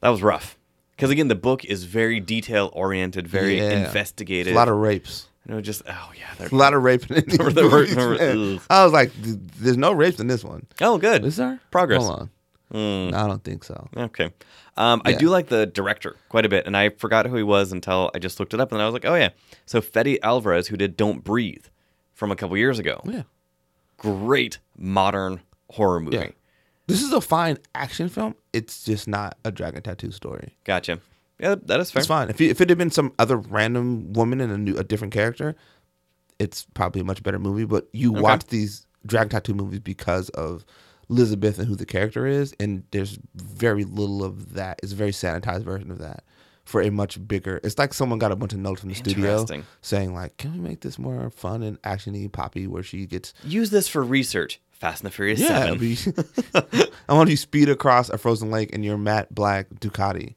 That was rough because again, the book is very detail oriented, very Yeah. investigated. A lot of rapes. You know, just oh yeah, A lot of rape in these There there were- movies, there were- man. ugh. I was like, there's no rapes in this one. oh good. Is there? Progress. Hold on. No, I don't think so. Okay. Um, I do like the director quite a bit, and I forgot who he was until I just looked it up, and I was like, oh yeah. So Fede Alvarez, who did Don't Breathe from a couple years ago, Yeah. great modern horror movie. Yeah. This is a fine action film. It's just not a dragon tattoo story. Gotcha. Yeah, that is fair. It's fine. If it, if it had been some other random woman and a new a different character, it's probably a much better movie. But you watch these dragon tattoo movies because of Elizabeth and who the character is, and there's very little of that. It's a very sanitized version of that for a much bigger. It's like someone got a bunch of notes from the studio saying like, "Can we make this more fun and actiony, poppy, where she gets Use this for research. Fast and the Furious yeah, 7. be, I want you speed across a frozen lake in your matte black Ducati.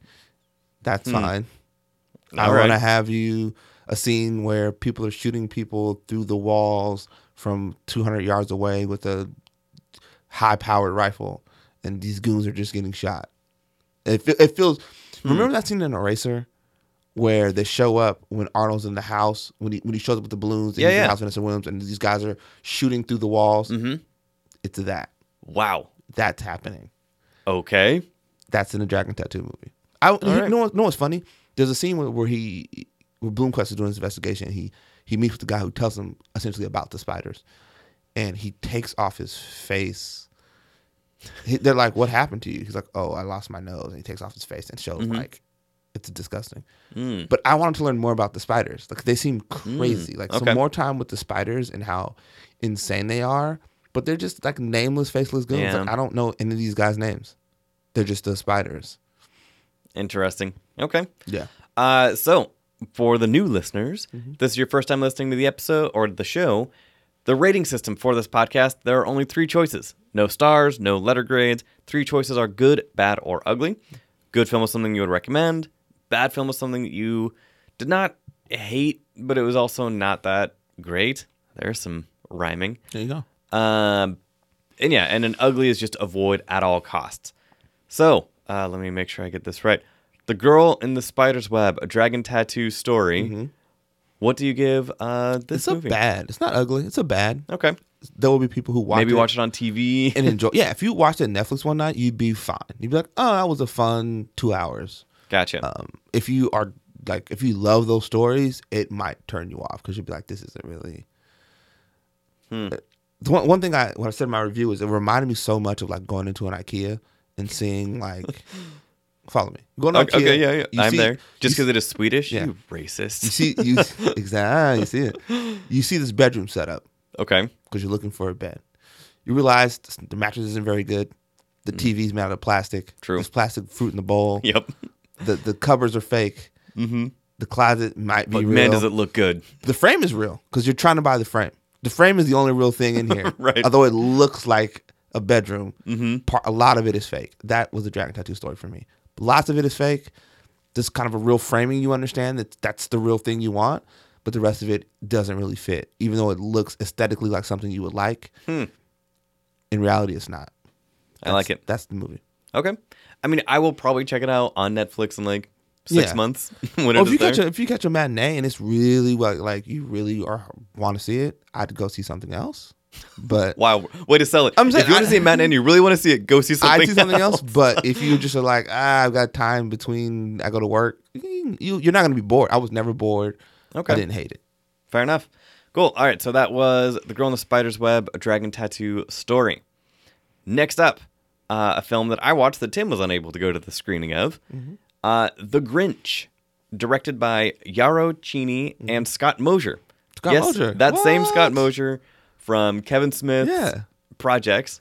That's fine. I All want to have you a scene where people are shooting people through the walls from 200 yards away with a high-powered rifle, and these goons are just getting shot. It, it feels. Hmm. Remember that scene in Eraser where they show up when Arnold's in the house when he when he shows up with the balloons. And Yeah, he's in the house with Vanessa Williams, and these guys are shooting through the walls. Mm-hmm. It's that. Wow. That's happening. Okay. That's in the Dragon Tattoo movie. I you right. know, know what's funny? There's a scene where, where he where Blomkvist is doing his investigation. He he meets with the guy who tells him essentially about the spiders, and he takes off his face. He, they're like, "What happened to you?" He's like, "Oh, I lost my nose," and he takes off his face and shows mm-hmm. like it's disgusting. Mm. But I wanted to learn more about the spiders. Like they seem mm. crazy. Like okay. some more time with the spiders and how insane they are. But they're just like nameless, faceless goons. Yeah. Like I don't know any of these guys' names. They're just the spiders. Interesting. Okay. Yeah. Uh, so, for the new listeners, Mm-hmm. if this is your first time listening to the episode or the show, the rating system for this podcast, there are only three choices no stars, no letter grades. Three choices are good, bad, or ugly. Good film is something you would recommend. Bad film is something that you did not hate, but it was also not that great. There's some rhyming. There you go. Um, and yeah, and an ugly is just avoid at all costs. So uh, let me make sure I get this right. The Girl in the Spider's Web, a dragon tattoo story. What do you give uh, this Mm-hmm. It's a bad. It's not ugly. It's a bad. Okay, There will be people who watch maybe it watch it on TV. and enjoy. Yeah, if you watched it on Netflix one night, you'd be fine. You'd be like, "Oh, that was a fun two hours." gotcha. Um, if you are like, if you love those stories, it might turn you off because you'd be like, "This isn't really." Hmm. Uh, The one, one thing I what I said in my review is it reminded me so much of like going into an IKEA and seeing like, follow me, going to okay, okay, yeah, yeah. I'm see- there. Just because it is Swedish, Yeah. you racist. You see, you exactly. You see it. You see this bedroom setup okay, because you're looking for a bed. You realize the mattress isn't very good. The TV's made out of plastic. Mm. True. There's plastic fruit in the bowl. yep. The the cupboards are fake. Mm-hmm. The closet might be But real. man, does it look good? the frame is real because you're trying to buy the frame. The frame is the only real thing in here. Right. Although it looks like a bedroom, mm-hmm. part, a lot of it is fake. That was the dragon tattoo story for me. Lots of it is fake. this kind of a real framing you understand that that's the real thing you want, but the rest of it doesn't really fit, even though it looks aesthetically like something you would like. In reality, it's not. I like it. That's the movie. Okay. I mean, I will probably check it out on Netflix in like six Yeah. months when Or if you there. catch a, if you catch a matinee and it's really like like you really are want to see it, I'd go see something else. But Wow, way to sell it. I'm saying, if you want to see matinee and you really want to see it, go see something. I'd see something else. But if you just are like, ah, I've got time between I go to work, you you're not gonna be bored. I was never bored. Okay. I didn't hate it. Fair enough. Cool. All right. So that was The Girl in the Spider's Web, a Dragon Tattoo story. Next up, uh, a film that I watched that Tim was unable to go to the screening of uh, The Grinch, directed by Yarrow Cheney and Scott Mosier. Mm-hmm. Scott yes, Mosier. That same Scott What? Mosier from Kevin Smith's Yeah. projects.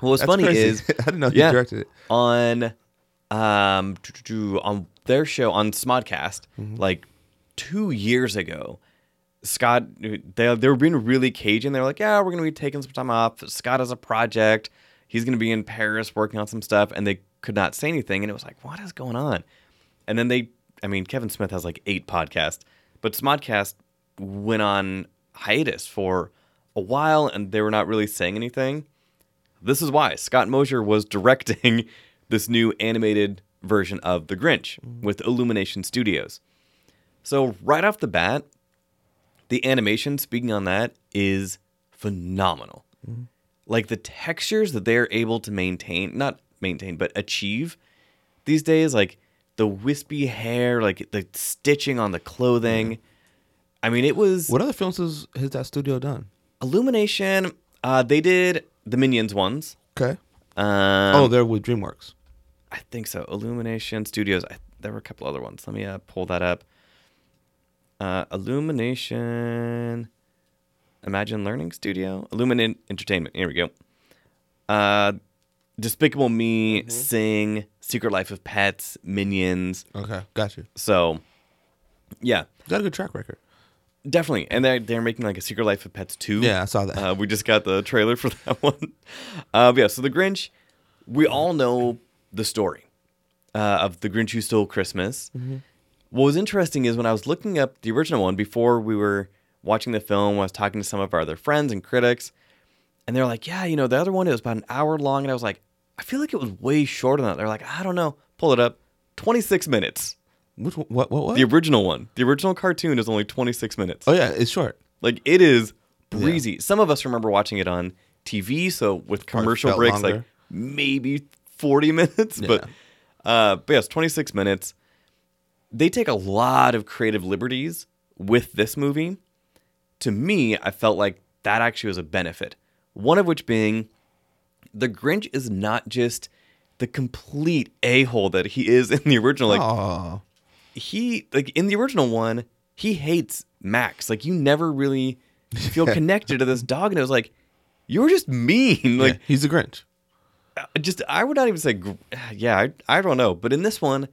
What's That's funny crazy. is I didn't know he yeah, directed it. on um on their show on Smodcast Mm-hmm. like two years ago. Scott, they they were being really cagey. They're like, yeah, we're gonna be taking some time off. Scott has a project. He's gonna be in Paris working on some stuff, and they could not say anything. And it was like, what is going on? And then they, I mean, Kevin Smith has like eight podcasts, but Smodcast went on hiatus for a while, and they were not really saying anything. This is why Scott Mosier was directing this new animated version of The Grinch with Illumination Studios. So, right off the bat, the animation, speaking on that, is phenomenal. Like the textures that they're able to maintain, not maintain, but achieve these days, like the wispy hair, like the stitching on the clothing. I mean, it was What other films has, has that studio done? Illumination. Uh, they did the Minions ones. Okay. Um, oh, they're with DreamWorks. I think so. Illumination Studios. I, there were a couple other ones. Let me uh, pull that up. Uh, Illumination, Imagine Learning Studio, Illuminate Entertainment. Here we go. Uh, Despicable Me, Sing, Secret Life of Pets, Minions. Okay, got you. So, yeah, Got a good track record. Definitely. And they're they're making like a Secret Life of Pets two. Yeah, I saw that. Uh, we just got the trailer for that one. Uh, yeah, so the Grinch, we all know the story uh, of the Grinch who stole Christmas. What was interesting is when I was looking up the original one before we were watching the film, I was talking to some of our other friends and critics, and they're like, "Yeah, you know, the other one it was about an hour long," and I was like, "I feel like it was way shorter than that." They're like, "I don't know." Pull it up, twenty six minutes. Which one, what what what? The original one, the original cartoon is only twenty six minutes. oh yeah, it's short. Like it is breezy. Some of us remember watching it on TV, so with commercial breaks, like maybe forty minutes, but uh, but yes, twenty six minutes. They take a lot of creative liberties with this movie. To me, I felt like that actually was a benefit. One of which being, the Grinch is not just the complete a hole that he is in the original. Like oh, he like in the original one, he hates Max. Like you never really feel connected to this dog, and it was like you're just mean. Like like he's a Grinch. just I would not even say gr- yeah. I, I don't know, but in this one,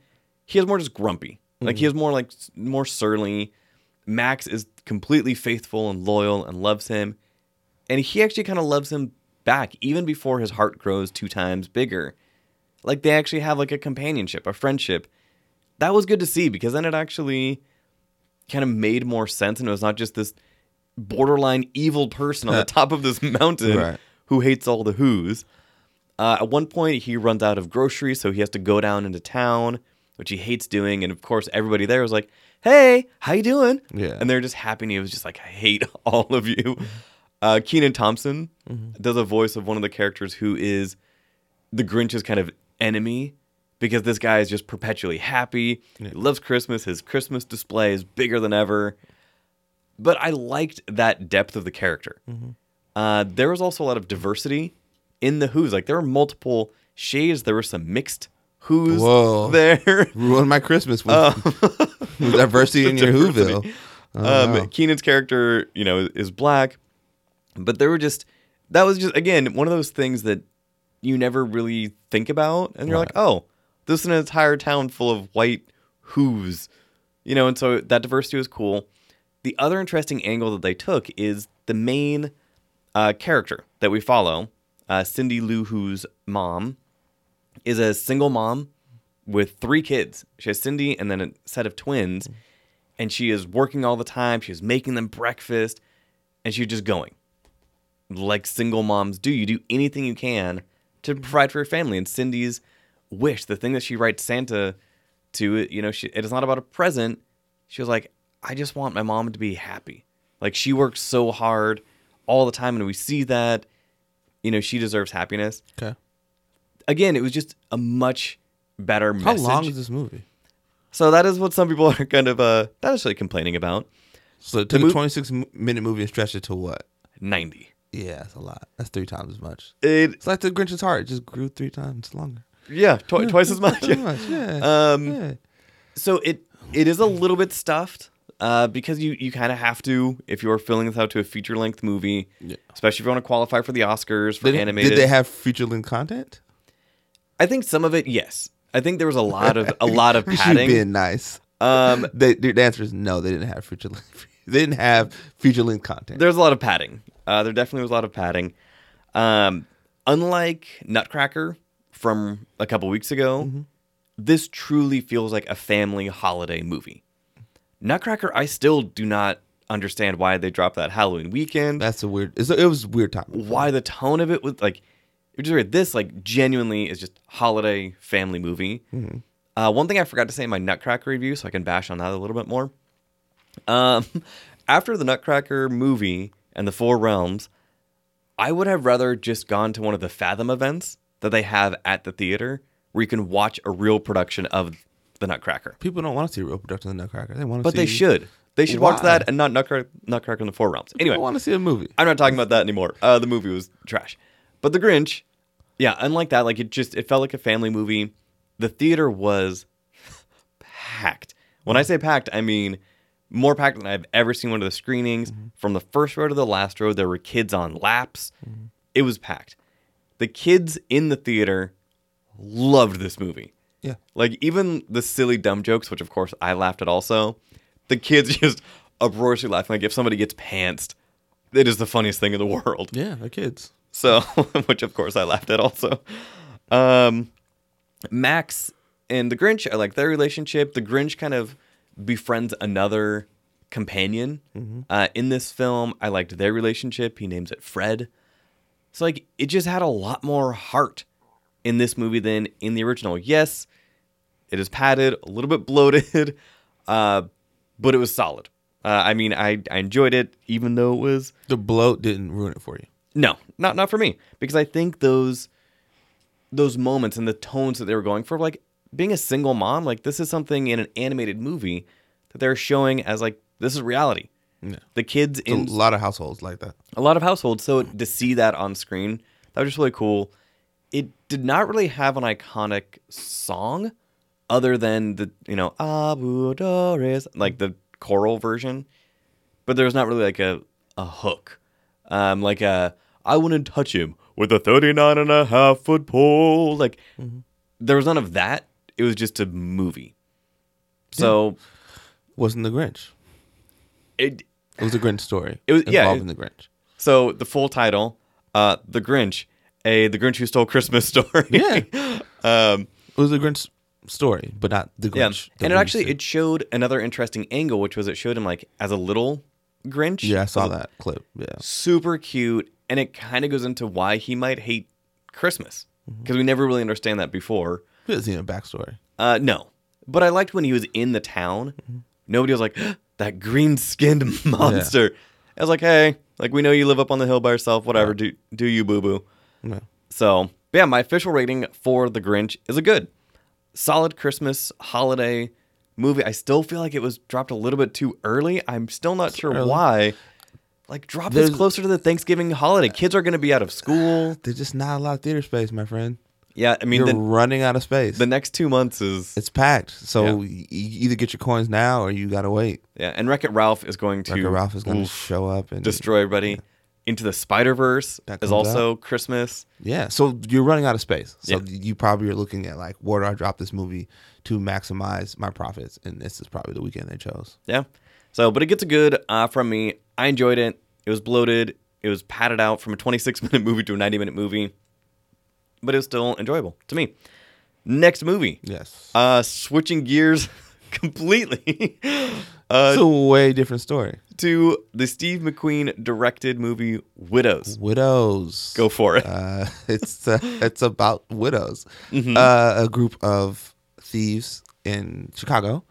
he is more just grumpy. Like he mm. is more like more surly. Max is completely faithful and loyal and loves him, and he actually kind of loves him back even before his heart grows two times bigger. Like they actually have like a companionship, a friendship. That was good to see because then it actually kind of made more sense and it was not just this borderline evil person on the top of this mountain Right. who hates all the who's. Uh, at one point, he runs out of groceries, so he has to go down into town, which he hates doing. And of course, everybody there was like, "Hey, how you doing?" Yeah. and they're just happy. And he was just like, "I hate all of you." Uh, Kenan Thompson does a voice of one of the characters who is the Grinch's kind of enemy because this guy is just perpetually happy. He loves Christmas. His Christmas display is bigger than ever. But I liked that depth of the character. Uh, there was also a lot of diversity in the Who's. Like there were multiple shades. There were some mixed Who's Whoa. there. Ruined my Christmas with, Uh, with diversity in your Diversity. Whoville. Oh, Um, wow. Kenan's character, you know, is black, but there were just that was just again one of those things that you never really think about, and you're like, oh, this is an entire town full of white who's, you know, and so that diversity was cool. The other interesting angle that they took is the main uh, character that we follow, uh, Cindy Lou Who's mom, is a single mom with three kids. She has Cindy and then a set of twins, and she is working all the time. She's making them breakfast, and she's just going like single moms do. You do anything you can to provide for your family. And Cindy's wish, the thing that she writes Santa to, you know, she, it is not about a present. She was like, I just want my mom to be happy. Like she works so hard all the time, and we see that, you know, she deserves happiness. Okay. Again, it was just a much better How message. long is this movie? So that is what some people are kind of uh, not necessarily complaining about. So it took mo- a 26 m- minute movie and stretched it to what? Ninety. Yeah, that's a lot. That's three times as much. It It's like the Grinch's heart. It just grew three times longer. Yeah, tw- twice as much. Much, yeah. Um, yeah. so it it is a little bit stuffed uh, because you you kind of have to if you're filling this out to a feature length movie, Yeah. especially if you want to qualify for the Oscars for Did, animated. did they have feature length content? I think some of it, yes. I think there was a lot of a lot of padding. being nice. Um, They, the answer is no. They didn't have feature length. They didn't have feature length content. there's a lot of padding. Uh, there definitely was a lot of padding. Um, unlike Nutcracker from a couple weeks ago, Mm-hmm. this truly feels like a family holiday movie. Nutcracker, I still do not understand why they dropped that Halloween weekend. That's a weird. It was a weird time. why the tone of it was like it was weird. This like genuinely is just holiday family movie. Uh, one thing I forgot to say in my Nutcracker review, so I can bash on that a little bit more. Um, after the Nutcracker movie and the Four Realms, I would have rather just gone to one of the Fathom events that they have at the theater, where you can watch a real production of the Nutcracker. People don't want to see a real production of the Nutcracker. They want to But see. they should. They should watch that and not Nutcracker, Nutcracker in the Four Realms. Anyway, I want to see a movie. I'm not talking about that anymore. Uh, the movie was trash. But The Grinch, yeah, unlike that, like it just it felt like a family movie. The theater was packed. When I mm-hmm. say packed, I mean more packed than I've ever seen one of the screenings. Mm-hmm. From the first row to the last row, there were kids on laps. Mm-hmm. It was packed. The kids in the theater loved this movie. Yeah. Like even the silly dumb jokes, which of course I laughed at also, the kids just uproariously laughing. Like if somebody gets pantsed, it is the funniest thing in the world. Yeah, they're kids. So, which of course I laughed at also. Um, Max and the Grinch, I like their relationship. The Grinch kind of befriends another companion uh, in this film. I liked their relationship. He names it Fred. So like it just had a lot more heart in this movie than in the original. Yes, it is padded, a little bit bloated, uh, but it was solid. Uh, I mean, I, I enjoyed it, even though it was The bloat didn't ruin it for you. no, not not for me because I think those those moments and the tones that they were going for, like being a single mom, like this is something in an animated movie that they're showing as like this is reality. Yeah. The kids It's in a lot of households like that. a lot of households, so to see that on screen, that was just really cool. It did not really have an iconic song other than the you know Abu Doris, like the choral version, but there was not really like a a hook, um, like a I wouldn't touch him with a 39 and a half foot pole. Like there was none of that. It was just a movie. So Wasn't the Grinch? it It was a Grinch story. It was- yeah, involving it- the Grinch. So the full title, uh, The Grinch, a The Grinch Who Stole Christmas story. Yeah. um, It was a Grinch story, but not the. Grinch. the And it actually it showed another interesting angle, which was it showed him like as a little Grinch. yeah, I saw that clip. Yeah, Super cute, and it kind of goes into why he might hate Christmas because we never really understand that before. see a backstory. Uh, no, but I liked when he was in the town. Nobody was like that green skinned monster. I was like, hey, like we know you live up on the hill by yourself. Whatever, do do you, boo boo. Yeah. So, yeah, my official rating for The Grinch is a good, solid Christmas holiday movie. I still feel like it was dropped a little bit too early. I'm still not sure early. why. Like, drop this closer to the Thanksgiving holiday. Kids are going to be out of school. There's just not a lot of theater space, my friend. Yeah, I mean, You're the, running out of space. the next two months is it's packed, so Yeah. you either get your coins now or you gotta wait. yeah. And Wreck It Ralph is going to Wreck-It Ralph is gonna show up and destroy everybody. Into the Spider Verse is also Christmas. Yeah, so you're running out of space. So Yeah. you probably are looking at like, where do I drop this movie to maximize my profits? And this is probably the weekend they chose. Yeah. So, but it gets a good uh, from me. I enjoyed it. It was bloated. It was padded out from a 26 minute movie to a 90 minute movie, but it was still enjoyable to me. Next movie. Yes. Uh, switching gears completely uh, it's a way different story. to the Steve McQueen directed movie Widows. Widows. Go for it. Uh, it's uh, it's about widows, Mm-hmm. uh, a group of thieves in Chicago.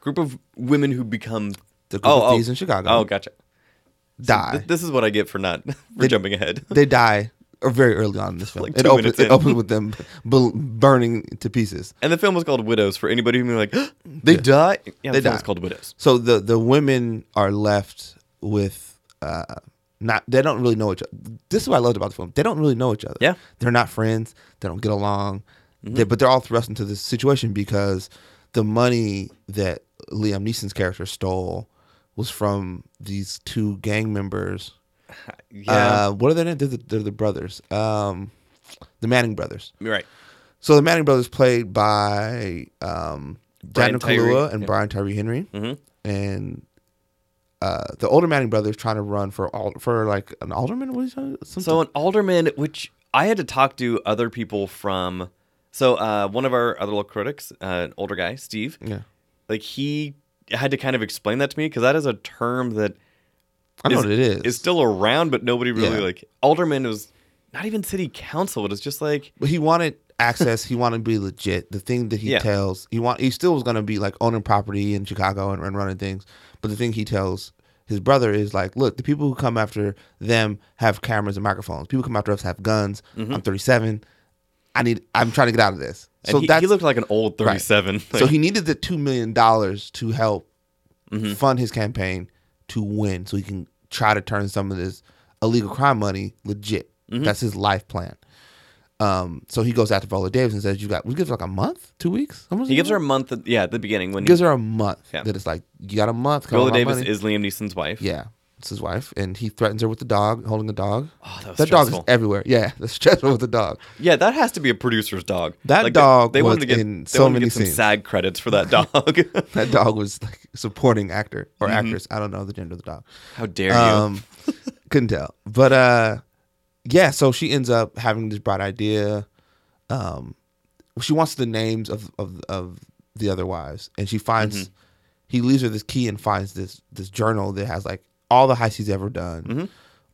Group of women who become. The group of thieves in Chicago Oh, gotcha. die. Th- this is what I get for not for They- jumping ahead. they die or very early on in this film. Like it opens minutes it opens with them burning to pieces. And the film was called Widows for anybody who like, they die? Yeah, the They film was die. called Widows. So the the women are left with uh not they don't really know each other. This is what I loved about the film. They don't really know each other. Yeah. They're not friends. They don't get along. Mm-hmm. They, but they're all thrust into this situation because the money that Liam Neeson's character stole was from these two gang members. Yeah. Uh, what are their names? They're the, they're the brothers. Um, the Manning brothers. Right. So the Manning brothers played by um, Brian Kaluuya and yeah. Brian Tyree Henry, Mhm. and uh, the older Manning brothers trying to run for al- for like an alderman. What is that? Something? So an alderman, which I had to talk to other people from. So uh, one of our other local critics, uh, an older guy, Steve, yeah, like he had to kind of explain that to me because that is a term that I know is- what it It's is still around, but nobody really Yeah. like alderman was not even city council. It was just like but he wanted access. he wanted to be legit. The thing that he Yeah. tells, he want he still was going to be like owning property in Chicago and, and running things. But the thing he tells his brother is like, look, the people who come after them have cameras and microphones. People who come after us have guns. I'm 37. I need. I'm trying to get out of this. Mm-hmm. and so he, that's he looked like an old Right. 37. so he needed the two million dollars to help Mm-hmm. fund his campaign to win, so he can try to turn some of this illegal crime money legit. Mm-hmm. That's his life plan. Um, so he goes after Viola Davis and says, "You got." We give her like a month, two weeks. He gives her a month. Yeah, at the beginning when he, gives her a month. Yeah. That it's like you got a month. Viola Davis money. is Liam Neeson's wife. yeah, it's his wife, and he threatens her with the dog, holding the dog. Oh, that was that dog is everywhere. Yeah, that's stressful with the dog. Yeah, that has to be a producer's dog. That they- dog they, wanted to get, in they so many scenes. SAG credits for that dog. That dog was like supporting actor or Mm-hmm. actress. I don't know the gender of the dog. How dare you? Um, couldn't tell. But uh, yeah. So she ends up having this bright idea. Um, she wants the names of of of the other wives, and she finds Mm-hmm. he leaves her this key and finds this this journal that has like all the heists he's ever done. Mm-hmm.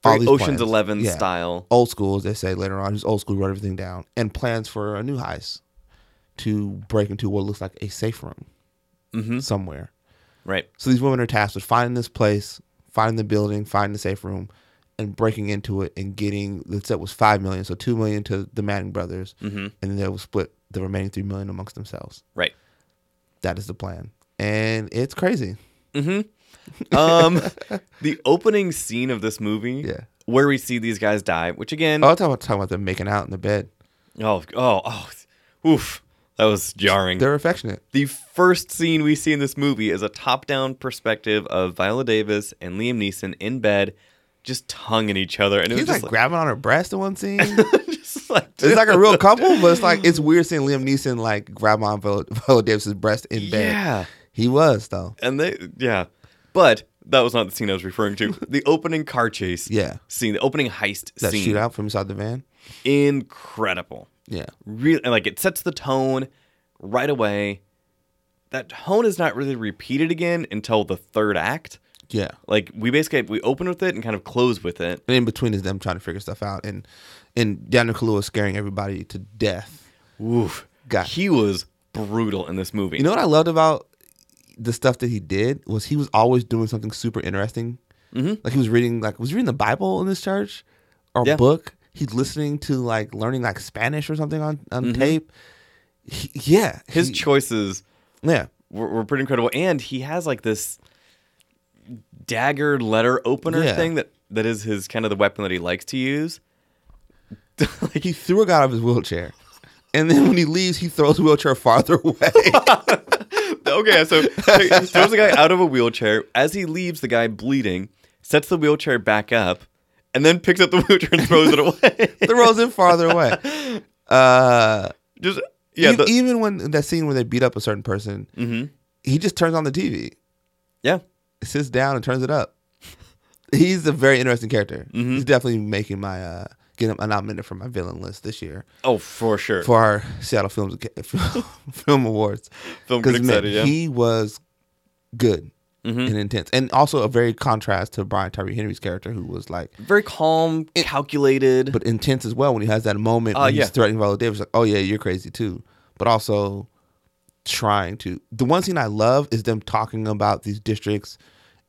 all these Ocean's plans. Eleven Yeah. style. Old school, as they say later on. Just old school, wrote everything down, and plans for a new heist to break into what looks like a safe room Mm-hmm. somewhere. Right. So these women are tasked with finding this place, finding the building, finding the safe room, and breaking into it and getting the set was five million, so two million to the Manning brothers, Mm-hmm. and then they will split the remaining three million amongst themselves. Right. That is the plan, and it's crazy. Um, the opening scene of this movie, Yeah. where we see these guys die, which again, Oh, I'm talking about, talking about them making out in the bed. oh, oh, oh, oof, that was jarring. They're affectionate. The first scene we see in this movie is a top-down perspective of Viola Davis and Liam Neeson in bed, just tonguing each other, and it He's was like, just grabbing on her breast in one scene. like, like it's like a real couple, but it's like it's weird seeing Liam Neeson like grab on Viola, Viola Davis's breast in bed. yeah. He was though. and they yeah but that was not the scene i was referring to the opening car chase Yeah. scene the opening heist That scene shootout from inside the van. incredible Yeah. really and, like it sets the tone right away that tone is not really repeated again until the third act Yeah. like we basically we open with it and kind of close with it And in between is them trying to figure stuff out, and and Daniel Kaluuya scaring everybody to death. Oof. Got- he was brutal in this movie You know what I loved about the stuff that he did was he was always doing something super interesting. Mm-hmm. Like he was reading, like was he reading the Bible in this church or Yeah. book. He's listening to like learning like Spanish or something on on tape. He, yeah, Mm-hmm. his he- choices yeah. were, were pretty incredible and he has like this dagger letter opener Yeah. thing that that is his kind of the weapon that he likes to use Like he threw a guy out of his wheelchair, and then when he leaves, he throws the wheelchair farther away. okay so throws the guy out of a wheelchair as he leaves the guy bleeding sets the wheelchair back up and then picks up the wheelchair and throws it away throws it farther away. Uh, just yeah e- the- even when that scene where they beat up a certain person, Mhm. he just turns on the TV. yeah sits down and turns it up. He's a very interesting character. Mm-hmm. He's definitely making my uh get him nominated for my villain list this year Oh, for sure. for our Seattle Films Film Awards. Film critics man, yeah. he was good Mm-hmm. and intense, and also a very contrast to Brian Tyree Henry's character, who was like, Very calm, calculated. but intense as well when he has that moment Uh, when yeah. he's threatening Viola Davis, like, oh yeah, you're crazy too, but also trying to. The one scene I love is them talking about these districts,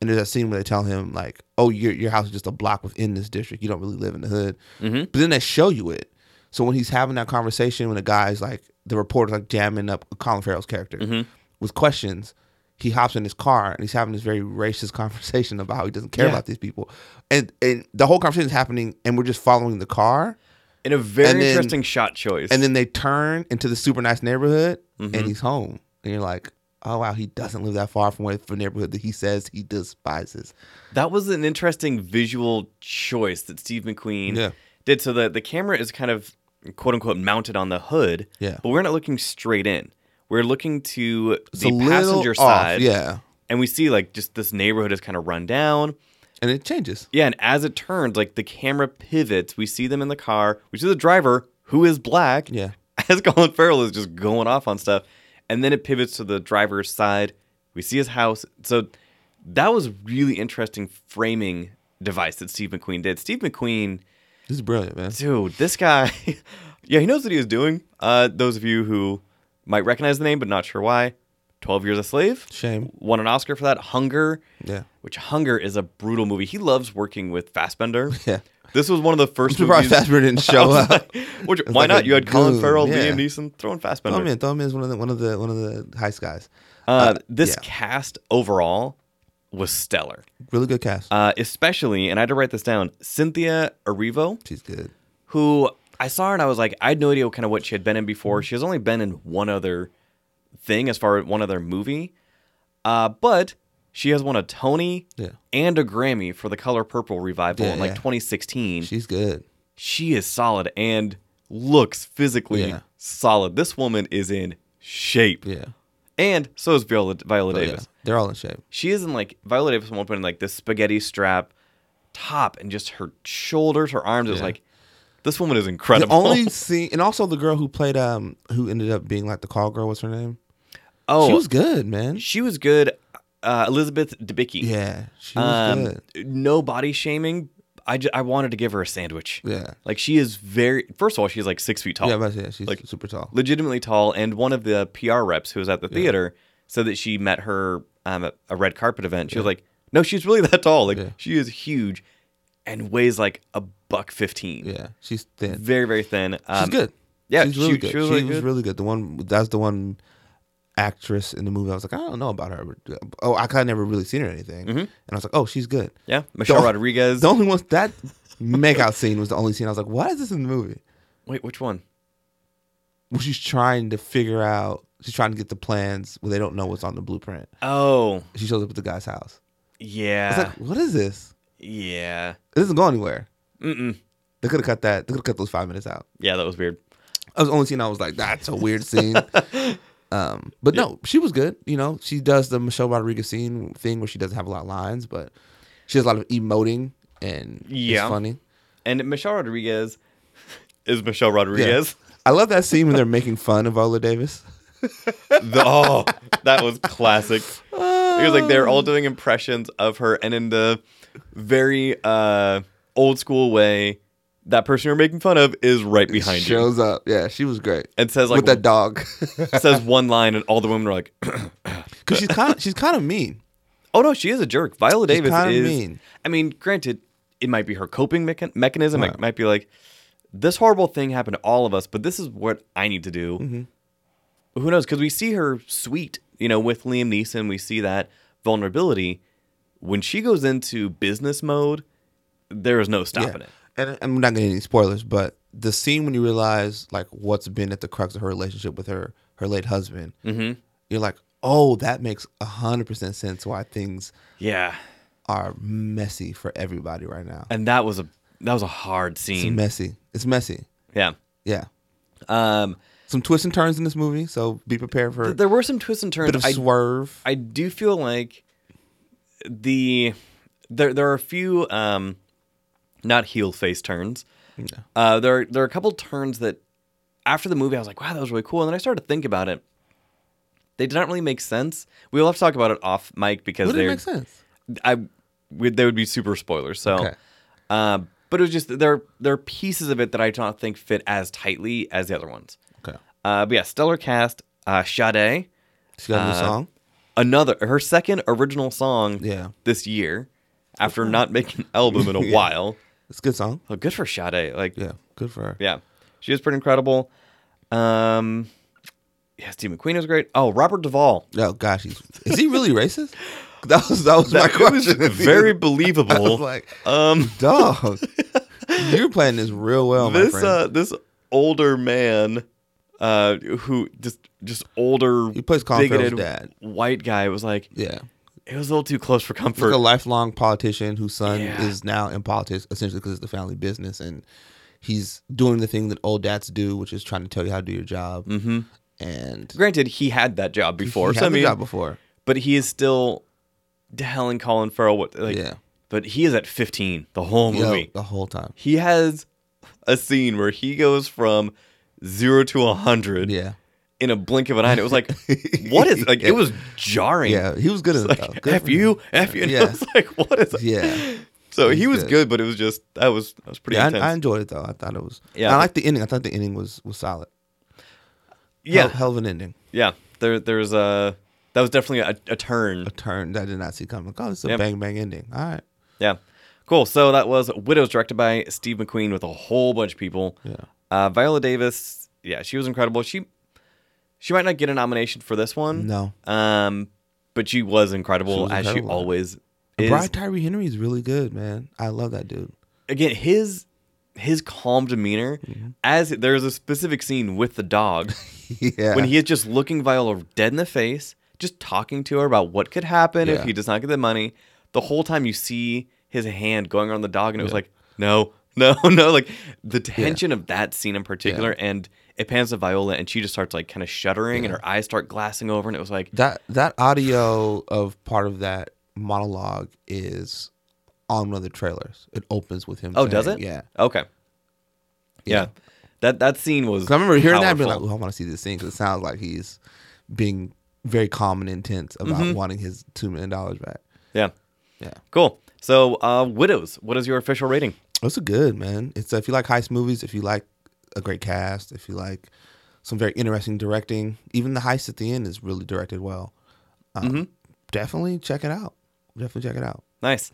and there's that scene where they tell him like, oh, your your house is just a block within this district, you don't really live in the hood, Mm-hmm. but then they show you it. So when he's having that conversation, when the guy's like, the reporter's like jamming up Colin Farrell's character Mm-hmm. with questions. He hops in his car and he's having this very racist conversation about how he doesn't care Yeah. about these people, and and the whole conversation is happening, and we're just following the car, in a very then- interesting shot choice. and then they turn into the super nice neighborhood, Mm-hmm. and he's home, and you're like, oh wow, he doesn't live that far from where the neighborhood that he says he despises. that was an interesting visual choice that Steve McQueen Yeah. did. So the, the camera is kind of quote unquote mounted on the hood. Yeah. But we're not looking straight in. We're looking to It's the passenger off, side. yeah, And we see like just this neighborhood is kind of run down. and it changes. Yeah, and as it turns, like the camera pivots, we see them in the car. We see the driver, who is black, Yeah. as Colin Farrell is just going off on stuff. And then it pivots to the driver's side. We see his house. So that was really interesting framing device that Steve McQueen did. Steve McQueen, This is brilliant, man. dude, this guy, yeah, he knows what he was doing. Uh, those of you who might recognize the name but not sure why, 12 Years a Slave. Shame. Won an Oscar for that. Hunger Yeah, which Hunger is a brutal movie. He loves working with Fassbender. Yeah. This was one of the first I'm surprised movies. Fassbender didn't show up. like, which, why like not? You had Colin goon, Farrell, yeah. Liam Neeson, throwing Fassbender. Throw him in. Throw him in as one of the one of the one of the heist guys. Uh, Uh, this yeah. cast overall was stellar, Really good cast. uh, especially, and I had to write this down. Cynthia Erivo, She's good. who I saw her and I was like, I had no idea what kind of what she had been in before. She has only been in one other thing, as far as one other movie, uh, but she has won a Tony Yeah. and a Grammy for the Color Purple revival Yeah, in like yeah. 2016. She's good. she is solid and looks physically solid. This woman is in shape. Yeah. And so is Viola, Viola Oh. Davis. They're all in shape. She is in like Viola Davis one point in like this spaghetti strap top and just her shoulders, her arms is like this woman is The incredible. only scene, and also the girl who played, um, who ended up being like the call girl. What's her name? oh, She was good, man. she was good. Uh, Elizabeth Debicki. Yeah, she was Um, good. no body shaming. I, ju- I wanted to give her a sandwich. Yeah. Like she is very. First of all, she's like six feet tall. Yeah, but yeah, she's like, super tall. legitimately tall. And one of the PR reps who was at the theater said that she met her um, at a red carpet event. She was like, "No, she's really that tall. Like Yeah. she is huge, and weighs like a buck fifteen. Yeah, she's thin. Very very thin. Um, she's good. yeah, she's really she- good. she was really was good. really good. The one that's the one actress in the movie. I was like, I don't know about her. Uh, oh, I kind of never really seen her in anything, mm-hmm. and I was like, oh, she's good. Yeah, Michelle The- Rodriguez. The only one that make out scene was the only scene I was like, why is this in the movie? Wait, which one? Where she's trying to figure out, she's trying to get the plans where they don't know what's on the blueprint. Oh, She shows up at the guy's house. I was yeah, like, what is this? yeah, It doesn't go anywhere. Mm-mm. They could have cut that. They could have cut those five minutes out. yeah. That was weird. That was the only scene I was like, that's a weird scene. um, but no, she was good. You know, she does the Michelle Rodriguez scene thing where she doesn't have a lot of lines, but she has a lot of emoting and Yeah. it's funny. And Michelle Rodriguez is Michelle Rodriguez. I love that scene when they're making fun of Viola Davis. The- oh, that was classic. It was like they're all doing impressions of her, and in the very uh, old school way, that person you're making fun of is right behind you Shows up. Yeah, she was great. and says like With that dog. says one line, and all the women are like, Because she's kind of she's kind of mean. "Oh no, she is a jerk." Viola She's Davis is. mean. I mean, granted, it might be her coping mechan- mechanism. It might be like this horrible thing happened to all of us, but this is what I need to do. Mm-hmm. Who knows? Because we see her sweet, you know, with Liam Neeson. We see that vulnerability. When she goes into business mode, there is no stopping it. And I'm not getting any spoilers, but the scene when you realize like what's been at the crux of her relationship with her her late husband, Mm-hmm. you're like, oh, that makes hundred percent sense why things Yeah, are messy for everybody right now. and that was a that was a hard scene. It's messy. It's messy. yeah. Yeah. Um, Some twists and turns in this movie, so be prepared for there were some twists and turns. bit of I- swerve. I do feel like the there there are a few um not heel face turns, Uh, there, there are a couple turns that after the movie, I was like, wow, that was really cool. And then I started to think about it. They did not really make sense. We'll have to talk about it off mic because they make sense? I would they would be super spoilers. So, Okay. uh, but it was just there there are pieces of it that I don't think fit as tightly as the other ones. Okay. Uh, but yeah, stellar cast. Uh, Sade, She got a new Uh, song. another her second original song Yeah. this year after not making an album in a Yeah. while. It's a good song. Well, good for Sade. Like, Yeah. Good for her. yeah, she was pretty incredible. Um, yeah, Steve McQueen was great. Oh, Robert Duvall. Oh gosh, he's is he really racist? That was that was my That was question. very I believable. was like, um, dog, you're playing this real well, my this friend. uh, this older man, uh, who just just older, He plays bigoted dad. white guy was like yeah, it was a little too close for comfort. like a lifelong politician whose son Yeah. is now in politics, essentially because it's the family business, and he's doing the thing that old dads do, which is trying to tell you how to do your job. hmm And Granted, he had that job before, he so had I mean, job before. but he is still telling Colin Farrell what like. yeah, But he is at 15 the whole movie. the whole time. He has a scene where he goes from zero to a hundred Yeah, in a blink of an eye. And it was like, what is like? Yeah. It was jarring. yeah, he was good at it though. Like, Good F you. F you. And Yeah. I was like, what is? Yeah, So he was good. good. but it was just that was that was pretty yeah, intense. I, I enjoyed it though. I thought it was. Yeah, Yeah, I liked the ending. I thought the ending was was solid. yeah, hell, hell of an ending. yeah. There, there's a that was definitely a, a turn. A turn that I did not see coming. Oh, it's a Yeah. bang bang ending. All right. Yeah, cool. So that was Widows, directed by Steve McQueen, with a whole bunch of people. Yeah. Uh, Viola Davis, yeah, she was incredible. She she might not get a nomination for this one. No. Um, but she was incredible She was as incredible. she always is. Brian Tyree Henry is really good, man. I love that dude. Again, his his calm demeanor, Mm-hmm. as there's a specific scene with the dog yeah. when he is just looking Viola dead in the face, just talking to her about what could happen if Yeah. he does not get the money. The whole time you see his hand going around the dog, and it was like, no, no, no. Like the tension of that scene in particular, and it pans to Viola, and she just starts like kind of shuddering, and her eyes start glassing over, and it was like, that that audio of part of that monologue is on one of the trailers. It opens with him. oh, does it? Yeah. Okay. Yeah. Yeah. That that scene was. I remember hearing that and being like, powerful. "Oh, I want to see this scene because it sounds like he's being very calm and intense about Mm-hmm. wanting his two million dollars back. Yeah. Yeah. Cool. So, uh, Widows. What is your official rating? It's a good man. It's uh, if you like heist movies, if you like a great cast, if you like some very interesting directing, even the heist at the end is really directed well. Um, Mm-hmm. Definitely check it out. Definitely check it out. Nice.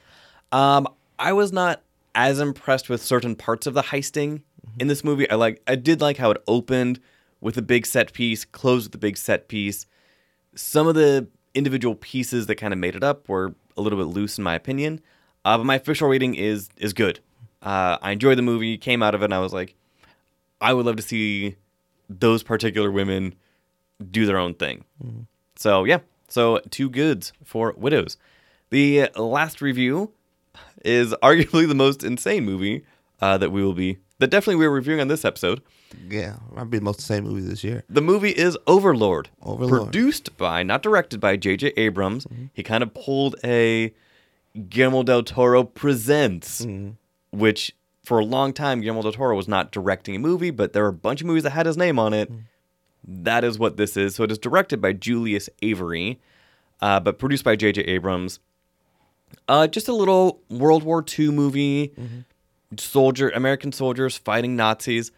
Um, I was not as impressed with certain parts of the heisting in this movie. I like I did like how it opened with a big set piece, closed with a big set piece. Some of the individual pieces that kind of made it up were a little bit loose in my opinion. Uh, but my official rating is is good. Uh, I enjoyed the movie, came out of it, and I was like, I would love to see those particular women do their own thing. Mm-hmm. So yeah, so two goods for Widows. The last review is arguably the most insane movie uh, that we will be that definitely we're reviewing on this episode. Yeah, might be the most insane movie this year. The movie is Overlord, Overlord. produced by, not directed by J.J. Abrams. Mm-hmm. He kind of pulled a Guillermo del Toro presents, mm-hmm. which for a long time Guillermo del Toro was not directing a movie, but there were a bunch of movies that had his name on it. That is what this is. So it is directed by Julius Avery, uh, but produced by J.J. Abrams. Uh, just a little World War II movie. Soldier, American soldiers fighting Nazis.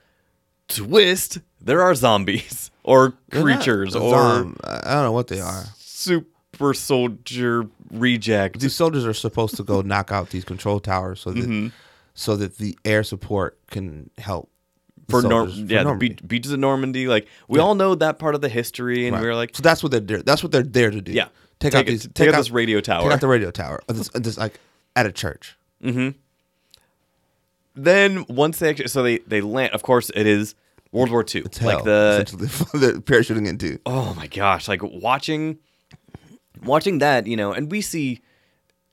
Twist: There are zombies or They're creatures or zom- I don't know what they are. super soldier reject. These soldiers are supposed to go knock out these control towers so that Mm-hmm. So that the air support can help for Norm, for yeah, the Normandy. be- beaches of Normandy. Like we all know that part of the history, and Right. we are like, so that's what they're there. That's what they're there to do. Yeah. take, Take out it- these. take out this radio tower. Take out the radio tower. Uh, This, uh, this like at a church. then once they actually, so they they land. Of course, it is World War II. It's hell, like the they're parachuting into. oh my gosh, like watching watching that, you know, and we see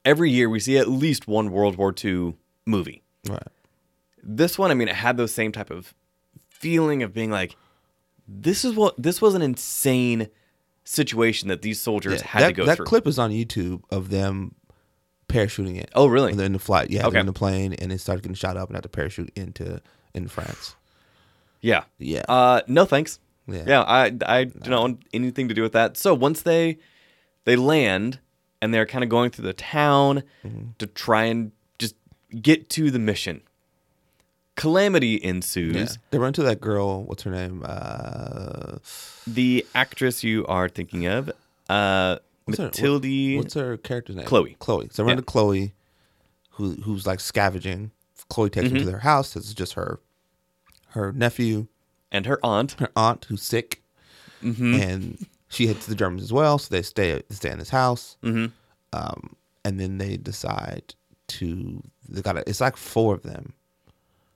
every year we see at least one World War II movie. Right. This one, I mean, it had those same type of feeling of being like, this is what this was an insane situation that these soldiers Yeah, had that, to go that through. That clip is on YouTube of them parachuting it. Oh, really? In the flight. Yeah, Okay. in the plane and it started getting shot up and have to parachute into in France. Yeah. Yeah. Uh, no thanks. Yeah. Yeah, I I do not want anything to do with that. So once they they land and they're kind of going through the town Mm-hmm. to try and get to the mission. Calamity ensues. Yeah. They run to that girl. What's her name? Uh, The actress you are thinking of, uh, what's her- what- what's her character's name? Chloe. Chloe. So they run Yeah. into Chloe, who who's like scavenging. Chloe takes Mm-hmm. them to their house. This is just her, her nephew, and her aunt. her aunt who's sick, Mm-hmm. and she to the Germans as well. So they stay stay in this house, Mm-hmm. um, and then they decide to they got it's like four of them,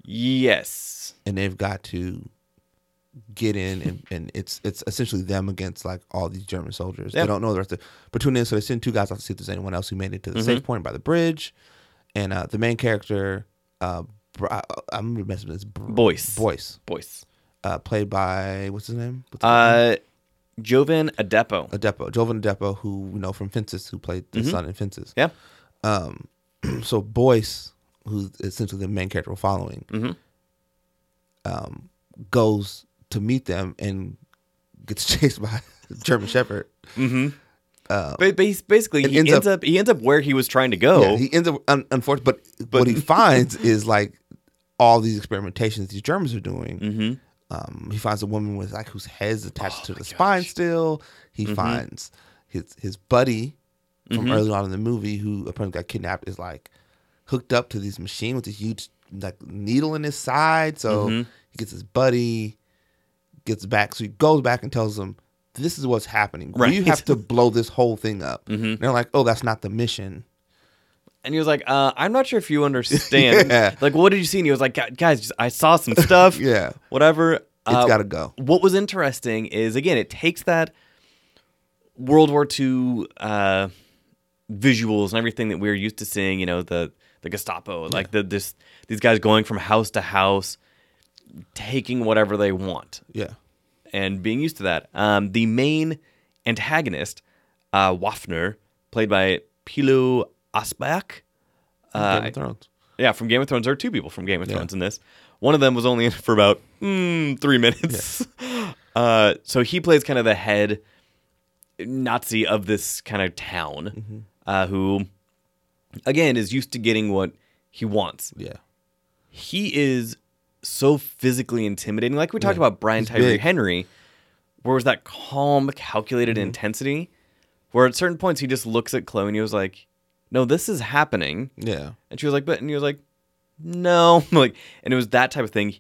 Yes. and they've got to get in and, and it's it's essentially them against like all these German soldiers. Yeah. They don't know the rest of but tune in so they send two guys out to see if there's anyone else who made it to the safe point by the bridge. And uh, the main character, uh, I, I'm gonna mess with this Boyce. Boyce, Boyce. uh, played by what's his name? What's his name? Uh, Jovan Adepo. Adepo, Jovan Adepo, who we know from Fences, who played the son in Fences. Yeah. Um, so Boyce, who's essentially the main character we're following, Mhm. um, goes to meet them and gets chased by a German Shepherd. But bas- basically, he ends ends, up- up, he ends up where he was trying to go. Yeah, he ends up un- unfortunately, but, what he finds is like all these experimentations these Germans are doing. mm-hmm. Um, he finds a woman with like whose head's attached Oh to the spine still. He Mm-hmm. finds his his buddy from early on in the movie who apparently got kidnapped is like hooked up to this machine with this huge like needle in his side. So Mm-hmm. he gets his buddy, gets back. So he goes back and tells them, "This is what's happening. Right. You have to blow this whole thing up." Mm-hmm. They're like, "Oh, that's not the mission." And he was like, uh, I'm not sure if you understand. Yeah. Like, what did you see? And he was like, guys, just, I saw some stuff. Yeah. Whatever. It's Uh, got to go. What was interesting is, again, it takes that World War II uh, visuals and everything that we're used to seeing, you know, the, the Gestapo, like the, this, these guys going from house to house, taking whatever they want. Yeah. and being used to that. Um, the main antagonist, uh, Waffner, played by Pilou Asbæk. Uh, Game of Thrones. yeah, from Game of Thrones. There are two people from Game of Thrones in this. One of them was only in for about mm, three minutes. Uh, so he plays kind of the head Nazi of this kind of town, uh, who, again, is used to getting what he wants Yeah. he is so physically intimidating. Like we talked Yeah. about Brian Tyree. Henry, where was that calm, calculated intensity, where at certain points he just looks at Chloe and he was like, "No, this is happening," Yeah. and she was like, "But," and he was like, "No," like, and it was that type of thing.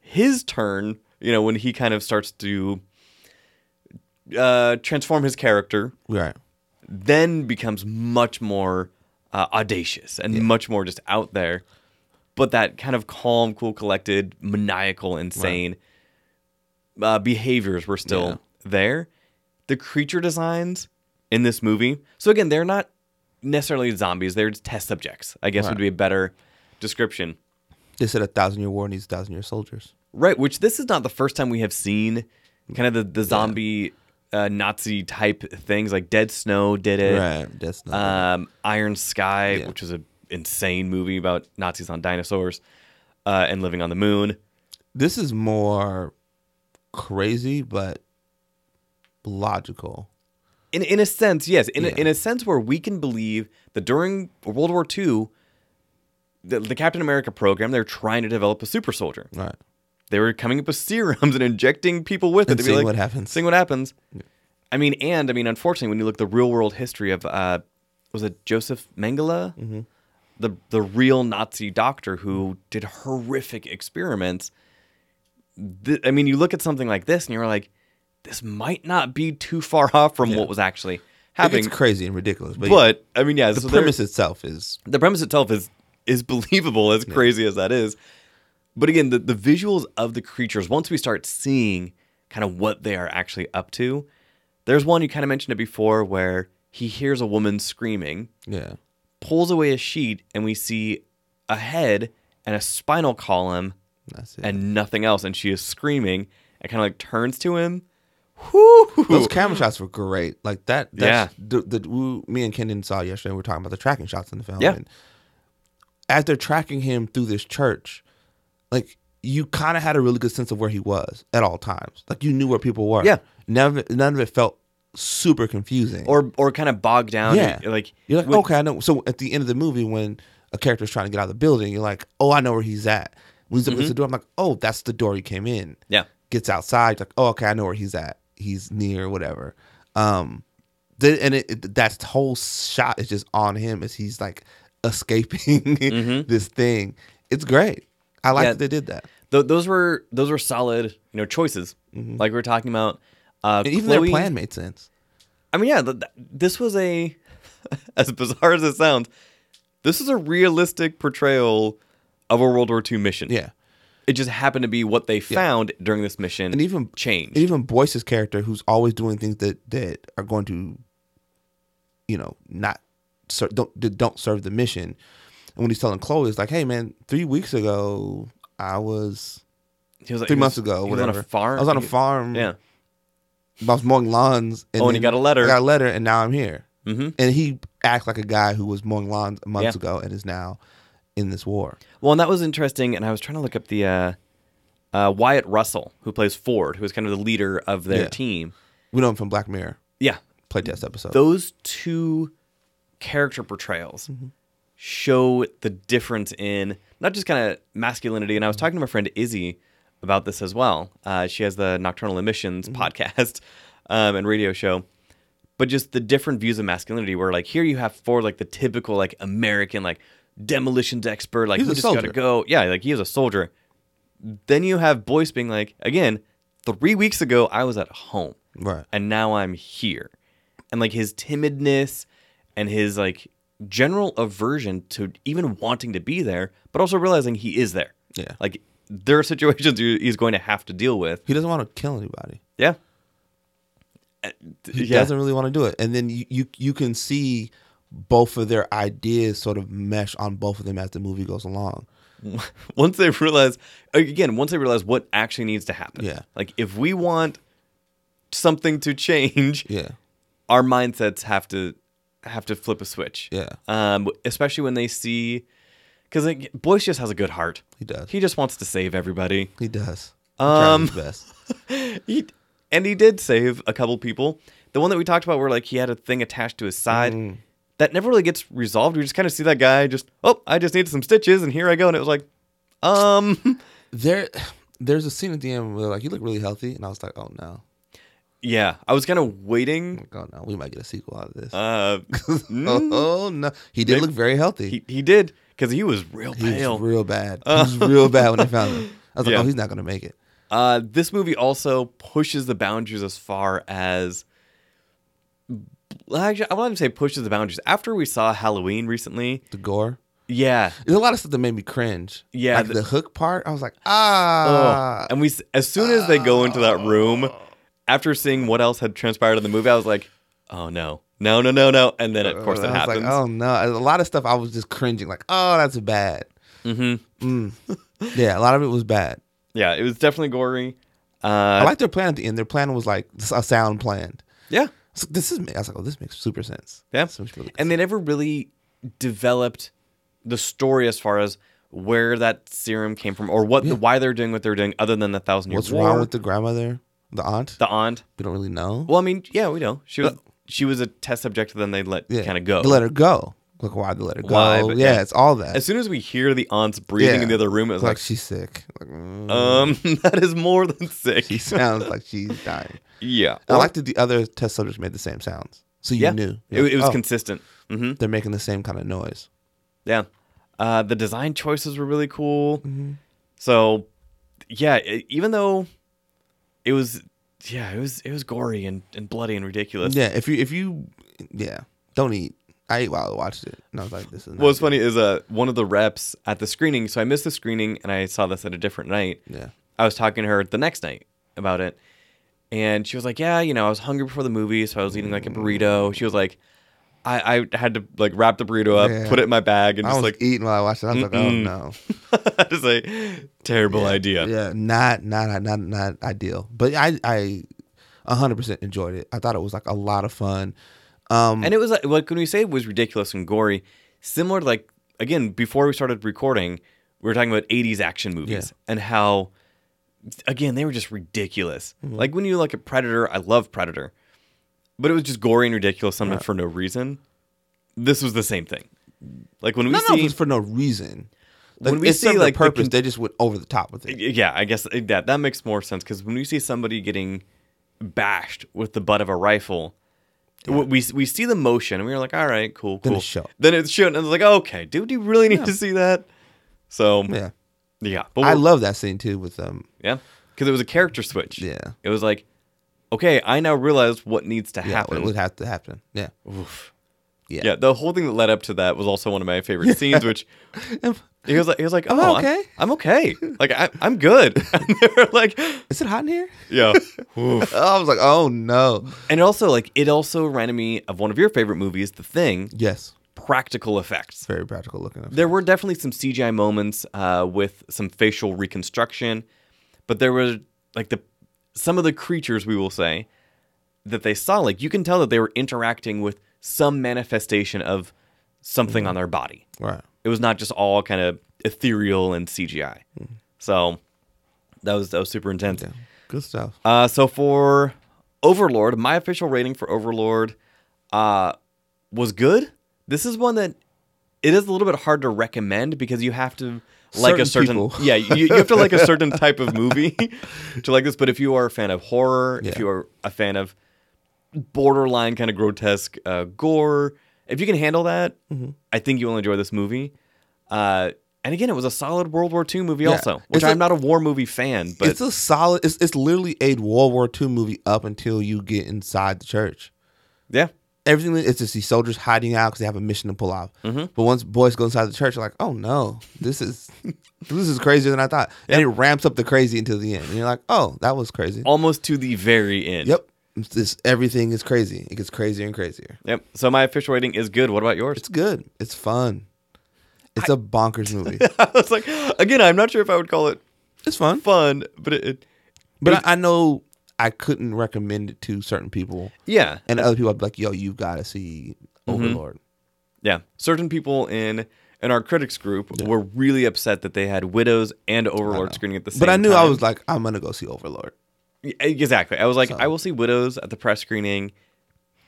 His turn, you know, when he kind of starts to uh, transform his character, Right. Then becomes much more uh, audacious and much more just out there. But that kind of calm, cool, collected, maniacal, insane uh, behaviors were still Yeah. there. The creature designs in this movie, so again, they're not necessarily zombies; they're just test subjects. I guess would be a better description. They said a thousand year war needs a thousand year soldiers. Right, which this is not the first time we have seen kind of the, the zombie uh, Nazi type things like Dead Snow did it. Right. That's not. um, Iron Sky, Yeah. which was an insane movie about Nazis on dinosaurs uh, and living on the moon. this is more crazy, but logical. In in a sense, yes. In Yeah. a, in a sense where we can believe that during World War II, the, the Captain America program, they're trying to develop a super soldier. Right. They were coming up with serums and injecting people with it And be seeing like, what happens. Seeing what happens. I mean, and I mean, unfortunately, when you look at the real world history of, uh, was it Joseph Mengele, Mm-hmm. the the real Nazi doctor who did horrific experiments. I mean, you look at something like this, and you're like, this might not be too far off from what was actually happening. gets crazy and ridiculous, but, yeah, But I mean, yeah, the so premise itself is the premise itself is is believable as crazy as that is but again the, the visuals of the creatures once we start seeing kind of what they are actually up to there's one you kind of mentioned it before where he hears a woman screaming yeah. pulls away a sheet and we see a head and a spinal column That's it. and nothing else and she is screaming and kind of like turns to him Whoo! Those camera shots were great. Like that. Yeah. The, the we, me and Kendon saw yesterday. We were talking about the tracking shots in the film. Yeah. And as they're tracking him through this church, like you kind of had a really good sense of where he was at all times. Like you knew where people were. Yeah. None of it, none of it felt super confusing. or or kind of bogged down. Yeah. like you're like, when- okay, I know. So at the end of the movie, when a character's trying to get out of the building, you're like, oh, I know where he's at. When he's up against the door, I'm like, oh, that's the door he came in. yeah, Gets outside, like, oh, okay, I know where he's at. He's near whatever. Um, the, and it, it, that whole shot is just on him as he's like escaping this thing. It's great. I like Yeah. that they did that. Th- those were those were solid, you know, choices. Like we were talking about. Uh, And even Chloe- their plan made sense. I mean, yeah, th- th- this was a, as bizarre as it sounds, this is a realistic portrayal of a World War II mission. Yeah. It just happened to be what they found during this mission. And even changed. And even Boyce's character, who's always doing things that that are going to, you know, not ser- don't don't serve the mission. And when he's telling Chloe, it's like, hey man, three weeks ago I was he was like, three was- months ago, he was whatever. on a farm. I was on a farm. Yeah. I was mowing lawns. And Oh, and he got a letter. I got a letter, and now I'm here. Mhm. And he acts like a guy who was mowing lawns months Yeah. ago and is now in this war. Well, and that was interesting. And I was trying to look up the uh, uh, Wyatt Russell, who plays Ford, who is kind of the leader of their Yeah. team. We know him from Black Mirror Yeah, playtest episode. those two character portrayals show the difference in not just kind of masculinity. And I was talking to my friend Izzy about this as well. Uh, she has the Nocturnal Emissions podcast um, and radio show. But just the different views of masculinity, where like here you have Ford, like the typical like American like demolitions expert, like He's we a just gotta go. Yeah, like he is a soldier. Then you have Boyce being like, again, three weeks ago I was at home right. and now I'm here. And like his timidness and his like general aversion to even wanting to be there, but also realizing he is there. Yeah. Like there are situations he's going to have to deal with. He doesn't want to kill anybody. Yeah. Uh, He yeah. doesn't really want to do it. And then you, you you can see both of their ideas sort of mesh on both of them as the movie goes along. once they realize again, once they realize what actually needs to happen. Yeah. Like if we want something to change, Yeah. our mindsets have to have to flip a switch. Yeah. Um, especially when they see, because like, Boyce just has a good heart. He does. He just wants to save everybody. He does. Um, Um, best. He and he did save a couple people. The one that we talked about, where like he had a thing attached to his side, Mm-hmm. that never really gets resolved. We just kind of see that guy just, oh, I just needed some stitches, and here I go. And it was like, um, There, there's a scene at the end where like you look really healthy, and I was like, oh no, yeah, I was kind of waiting. oh no, we might get a sequel out of this. Uh, oh, no, he did Maybe- look very healthy. he he did because he was real He pale. was real bad. He was real bad when they found him. I was like, Yeah. oh, he's not gonna make it. Uh, this movie also pushes the boundaries as far as. Actually, I want to say pushes the boundaries. After we saw Halloween recently, The gore. yeah, There's a lot of stuff that made me cringe. Yeah, like the- the, hook part. I was like, ah. and we as soon as they go into that room, after seeing what else had transpired in the movie, I was like, oh no, no, no, no, no, and then of course I was happens. Like, oh no, a lot of stuff I was just cringing. Like, oh, that's bad. hmm Yeah, a lot of it was bad. Yeah, it was definitely gory. Uh, I like their plan at the end. Their plan was like a sound plan. yeah, So this is. I was like, oh, this makes super sense. Yeah. Really and they never really developed the story as far as where that serum came from or what Yeah. why they're doing what they're doing other than the thousand year What's war. wrong with the grandmother, the aunt? the aunt? we don't really know. Well, I mean, yeah, we know she was she was a test subject. Then they let yeah, kind of go. They let her go. Like why they let her go? Why, but yeah, yeah. it's all that. as soon as we hear the aunt's breathing Yeah. in the other room, it was It's like, like, she's sick. Like, mm, um, that is more than sick. she sounds like she's dying. yeah, I like that the other test subjects made the same sounds, so you yeah, knew it, it was oh, consistent. hmm they're making the same kind of noise. Yeah. Uh, the design choices were really cool. Mm-hmm. So, yeah, e- even though it was, yeah, it was it was gory and, and bloody and ridiculous. Yeah, if you if you yeah, don't eat. I ate while I watched it, and I was like, this is. Not What's good. funny is uh one of the reps at the screening. So I missed the screening and I saw this at a different night. Yeah, I was talking to her the next night about it, and she was like, "Yeah, you know, I was hungry before the movie, so I was eating like a burrito." She was like, "I I had to like wrap the burrito up, Yeah. put it in my bag, and I just was like eating while I watched it. I was like, oh no, just like terrible idea." yeah, not not not not ideal. But I I, hundred percent enjoyed it. I thought it was like a lot of fun. Um, And it was like, like when we say it was ridiculous and gory, similar to like again before we started recording, we were talking about 80s action movies and how again they were just ridiculous Mm-hmm. like when you look at predator i love predator but it was just gory and ridiculous sometimes for no reason this was the same thing like when we I don't know if see it's for no reason. Like, When we see, like, the purpose, con- they just went over the top with it. yeah i guess that that makes more sense because when we see somebody getting bashed with the butt of a rifle w we we see the motion and we are like all right cool cool Then it's shown. then it's shown and it's like okay dude do you really need to see that so Yeah, yeah but I we're- love that scene too with um. Yeah, because it was a character switch. Yeah. it was like, okay, I now realize what needs to Yeah, happen. it would have to happen. Yeah, Oof. yeah, Yeah, the whole thing that led up to that was also one of my favorite scenes. Which he was like, he was like, Am oh, I I'm- okay?" I'm, okay. Like I, I'm good. and they were like, Is it hot in here? yeah. Oof. I was like, oh no. And also, like, it also reminded me of one of your favorite movies, The Thing. Yes, Practical effects. very practical looking. Effects. There were definitely some CGI moments uh, with some facial reconstruction, but there were like the some of the creatures we will say that they saw. Like you can tell that they were interacting with some manifestation of something on their body. right. It was not just all kind of ethereal and CGI. So that was that was super intense. Yeah, good stuff. Uh, so for Overlord, my official rating for Overlord uh, was good. This is one that it is a little bit hard to recommend because you have to like a Certain people. yeah you, you have to like a certain type of movie to like this. But if you are a fan of horror, if you are a fan of borderline kind of grotesque uh, gore, if you can handle that, Mm-hmm. I think you'll enjoy this movie. Uh, and again, it was a solid World War II movie Yeah. also, which It's I'm not a war movie fan, but it's a solid. It's it's literally a World War II movie up until you get inside the church. yeah. Everything it's just these soldiers hiding out because they have a mission to pull off. Mm-hmm. But once Boyce go inside the church, you're like, oh no, this is this is crazier than I thought, and it ramps up the crazy until the end. And you're like, oh, that was crazy. almost to the very end. Yep, It's this everything is crazy. It gets crazier and crazier. Yep. So my official rating is good. What about yours? It's good. It's fun. It's a bonkers movie. I was like, again, I'm not sure if I would call it it's fun, fun, but it, it but I, I know I couldn't recommend it to certain people, yeah, and other people I'd be like, yo, you've got to see Mm-hmm. Overlord. yeah. Certain people in in our critics group were really upset that they had Widows and Overlord screening at the same time. But I knew time. I was like, I'm gonna go see Overlord. Yeah, exactly. I was like, So- I will see Widows at the press screening,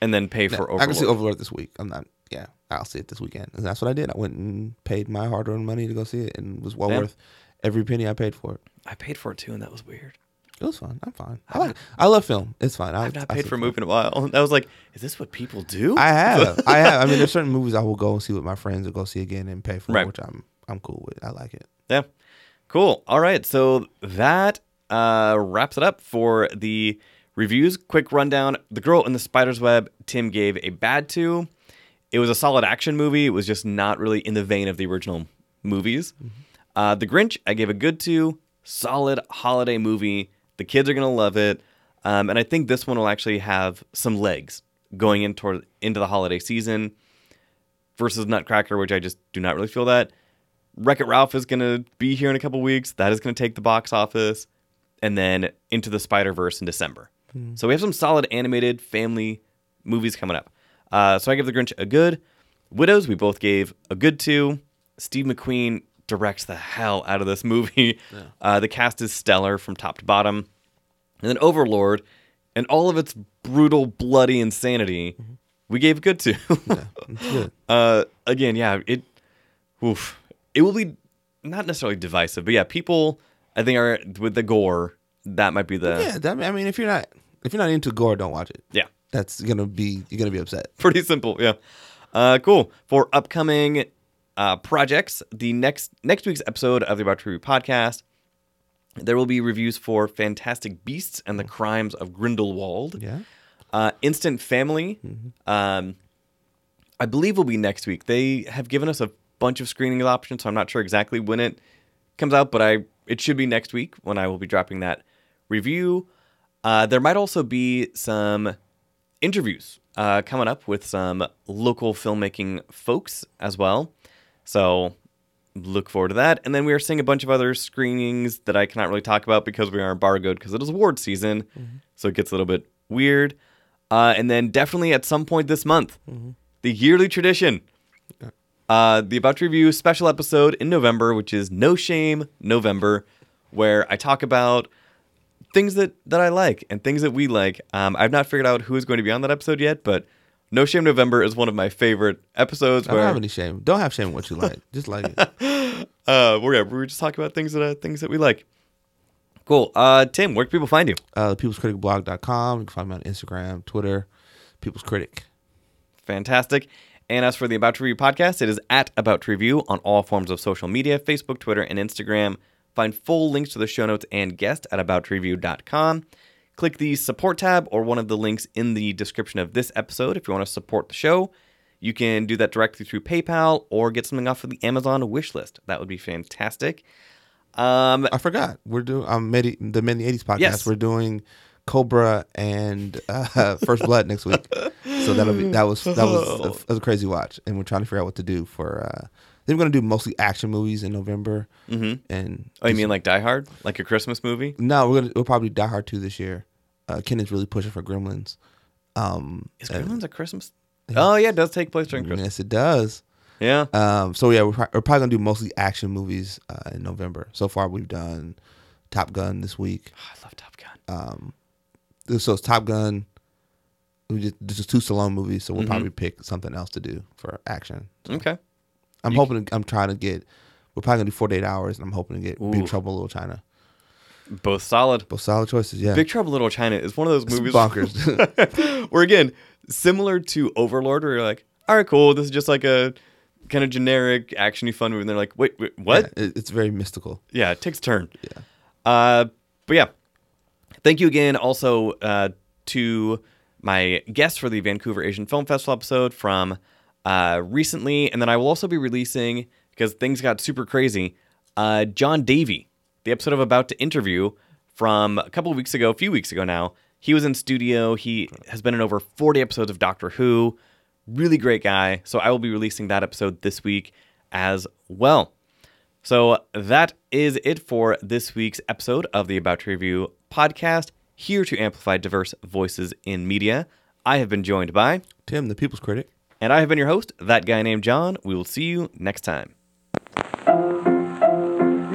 and then pay for Overlord. I can see Overlord this week. I'm not. Yeah, I'll see it this weekend, and that's what I did. I went and paid my hard-earned money to go see it, and it was well Yeah. worth every penny I paid for it. I paid for it too, and that was weird. It was fun. I'm fine. I like. I love film. It's fine. I, I've not I paid for a movie in a while. I was like, is this what people do? I have. I have. I mean, there's certain movies I will go and see with my friends and go see again and pay for, Right. which I'm I'm cool with. I like it. Yeah. Cool. All right. So that uh, wraps it up for the reviews. Quick rundown The Girl in the Spider's Web, Tim gave a bad to. It was a solid action movie. It was just not really in the vein of the original movies. Uh, the Grinch, I gave a good to. Solid holiday movie. The kids are going to love it. Um, and I think this one will actually have some legs going in toward, into the holiday season versus Nutcracker, which I just do not really feel that. Wreck It Ralph is going to be here in a couple weeks. That is going to take the box office. And then Into the Spider Verse in December. So we have some solid animated family movies coming up. Uh, so I give The Grinch a good. Widows, we both gave a good two. Steve McQueen directs the hell out of this movie. Uh, the cast is stellar from top to bottom. And then Overlord, and all of its brutal, bloody insanity, we gave good. It's good. uh, again, yeah, it, oof, it will be not necessarily divisive, but yeah, people I think are with the gore. That might be the yeah, that, I mean, if you're not if you're not into gore, don't watch it. yeah. That's gonna be you're gonna be upset. pretty simple yeah uh cool for upcoming uh projects. The next next week's episode of the about to review podcast there will be reviews for fantastic beasts and the crimes of grindelwald. Yeah. uh instant family um i believe will be next week. They have given us a bunch of screening options so i'm not sure exactly when it comes out but i it should be next week when i will be dropping that review. Uh there might also be some interviews uh, coming up with some local filmmaking folks as well. So look forward to that. And then we are seeing a bunch of other screenings that I cannot really talk about because we are embargoed because it is award season. So it gets a little bit weird. Uh, and then definitely at some point this month, the yearly tradition uh, the About to Review special episode in November, which is No Shame November, where I talk about things that, that I like and things that we like. Um, I've not figured out who is going to be on that episode yet, but No Shame November is one of my favorite episodes I don't where have any shame. Don't have shame in what you like. Just like it. uh, yeah, we're just talking about things that uh, things that we like. Cool. Uh, Tim, where can people find you? Uh, peoplescriticblog.com. You can find me on Instagram, Twitter, People's Critic. Fantastic. And as for the About to Review podcast, it is at About to Review on all forms of social media Facebook, Twitter, and Instagram. Find full links to the show notes and guest at aboutreview.com. Click the support tab or one of the links in the description of this episode if you want to support the show. You can do that directly through PayPal or get something off of the Amazon wish list. That would be fantastic. Um, I forgot. We're doing um, Medi- the Men in the 80s podcast. Yes. We're doing Cobra and uh, First Blood next week. So that'll be that was that was a, a crazy watch, and we're trying to figure out what to do for. Uh, then we're gonna do mostly action movies in November, mm-hmm. and oh, you mean like Die Hard? Like a Christmas movie? no, we're gonna we'll probably Die Hard two this year. Uh, Ken is really pushing for Gremlins. Um, Is Gremlins a Christmas? Oh, yeah, it does take place during Christmas. yes, it does. Yeah. Um, so yeah, we're, pro- we're probably gonna do mostly action movies uh, in November. So far, we've done Top Gun this week. Oh, I love Top Gun. Um, So it's Top Gun. We just this is two Stallone movies, so we'll Mm-hmm. probably pick something else to do for action. Okay. I'm hoping. I'm trying to get. We're probably gonna do 48 hours, and I'm hoping to get Ooh. Big Trouble in Little China. Both solid. Both solid choices. Yeah, Big Trouble in Little China is one of those It's movies bonkers. where again, similar to Overlord, where you're like, all right, cool, this is just like a kind of generic actiony fun movie, and they're like, wait, wait what? Yeah, it's very mystical. Yeah, it takes a turn. Yeah. Uh, but yeah, thank you again also uh, to my guests for the Vancouver Asian Film Festival episode from uh, recently, and then I will also be releasing because things got super crazy. Uh, John Davey, the episode I'm about to interview from a couple of weeks ago, a few weeks ago now. He was in studio. He has been in over 40 episodes of Doctor Who. Really great guy. So I will be releasing that episode this week as well. So that is it for this week's episode of the About to Review podcast, here to amplify diverse voices in media. I have been joined by, Tim, the People's Critic. and I have been your host, that guy named John. We will see you next time.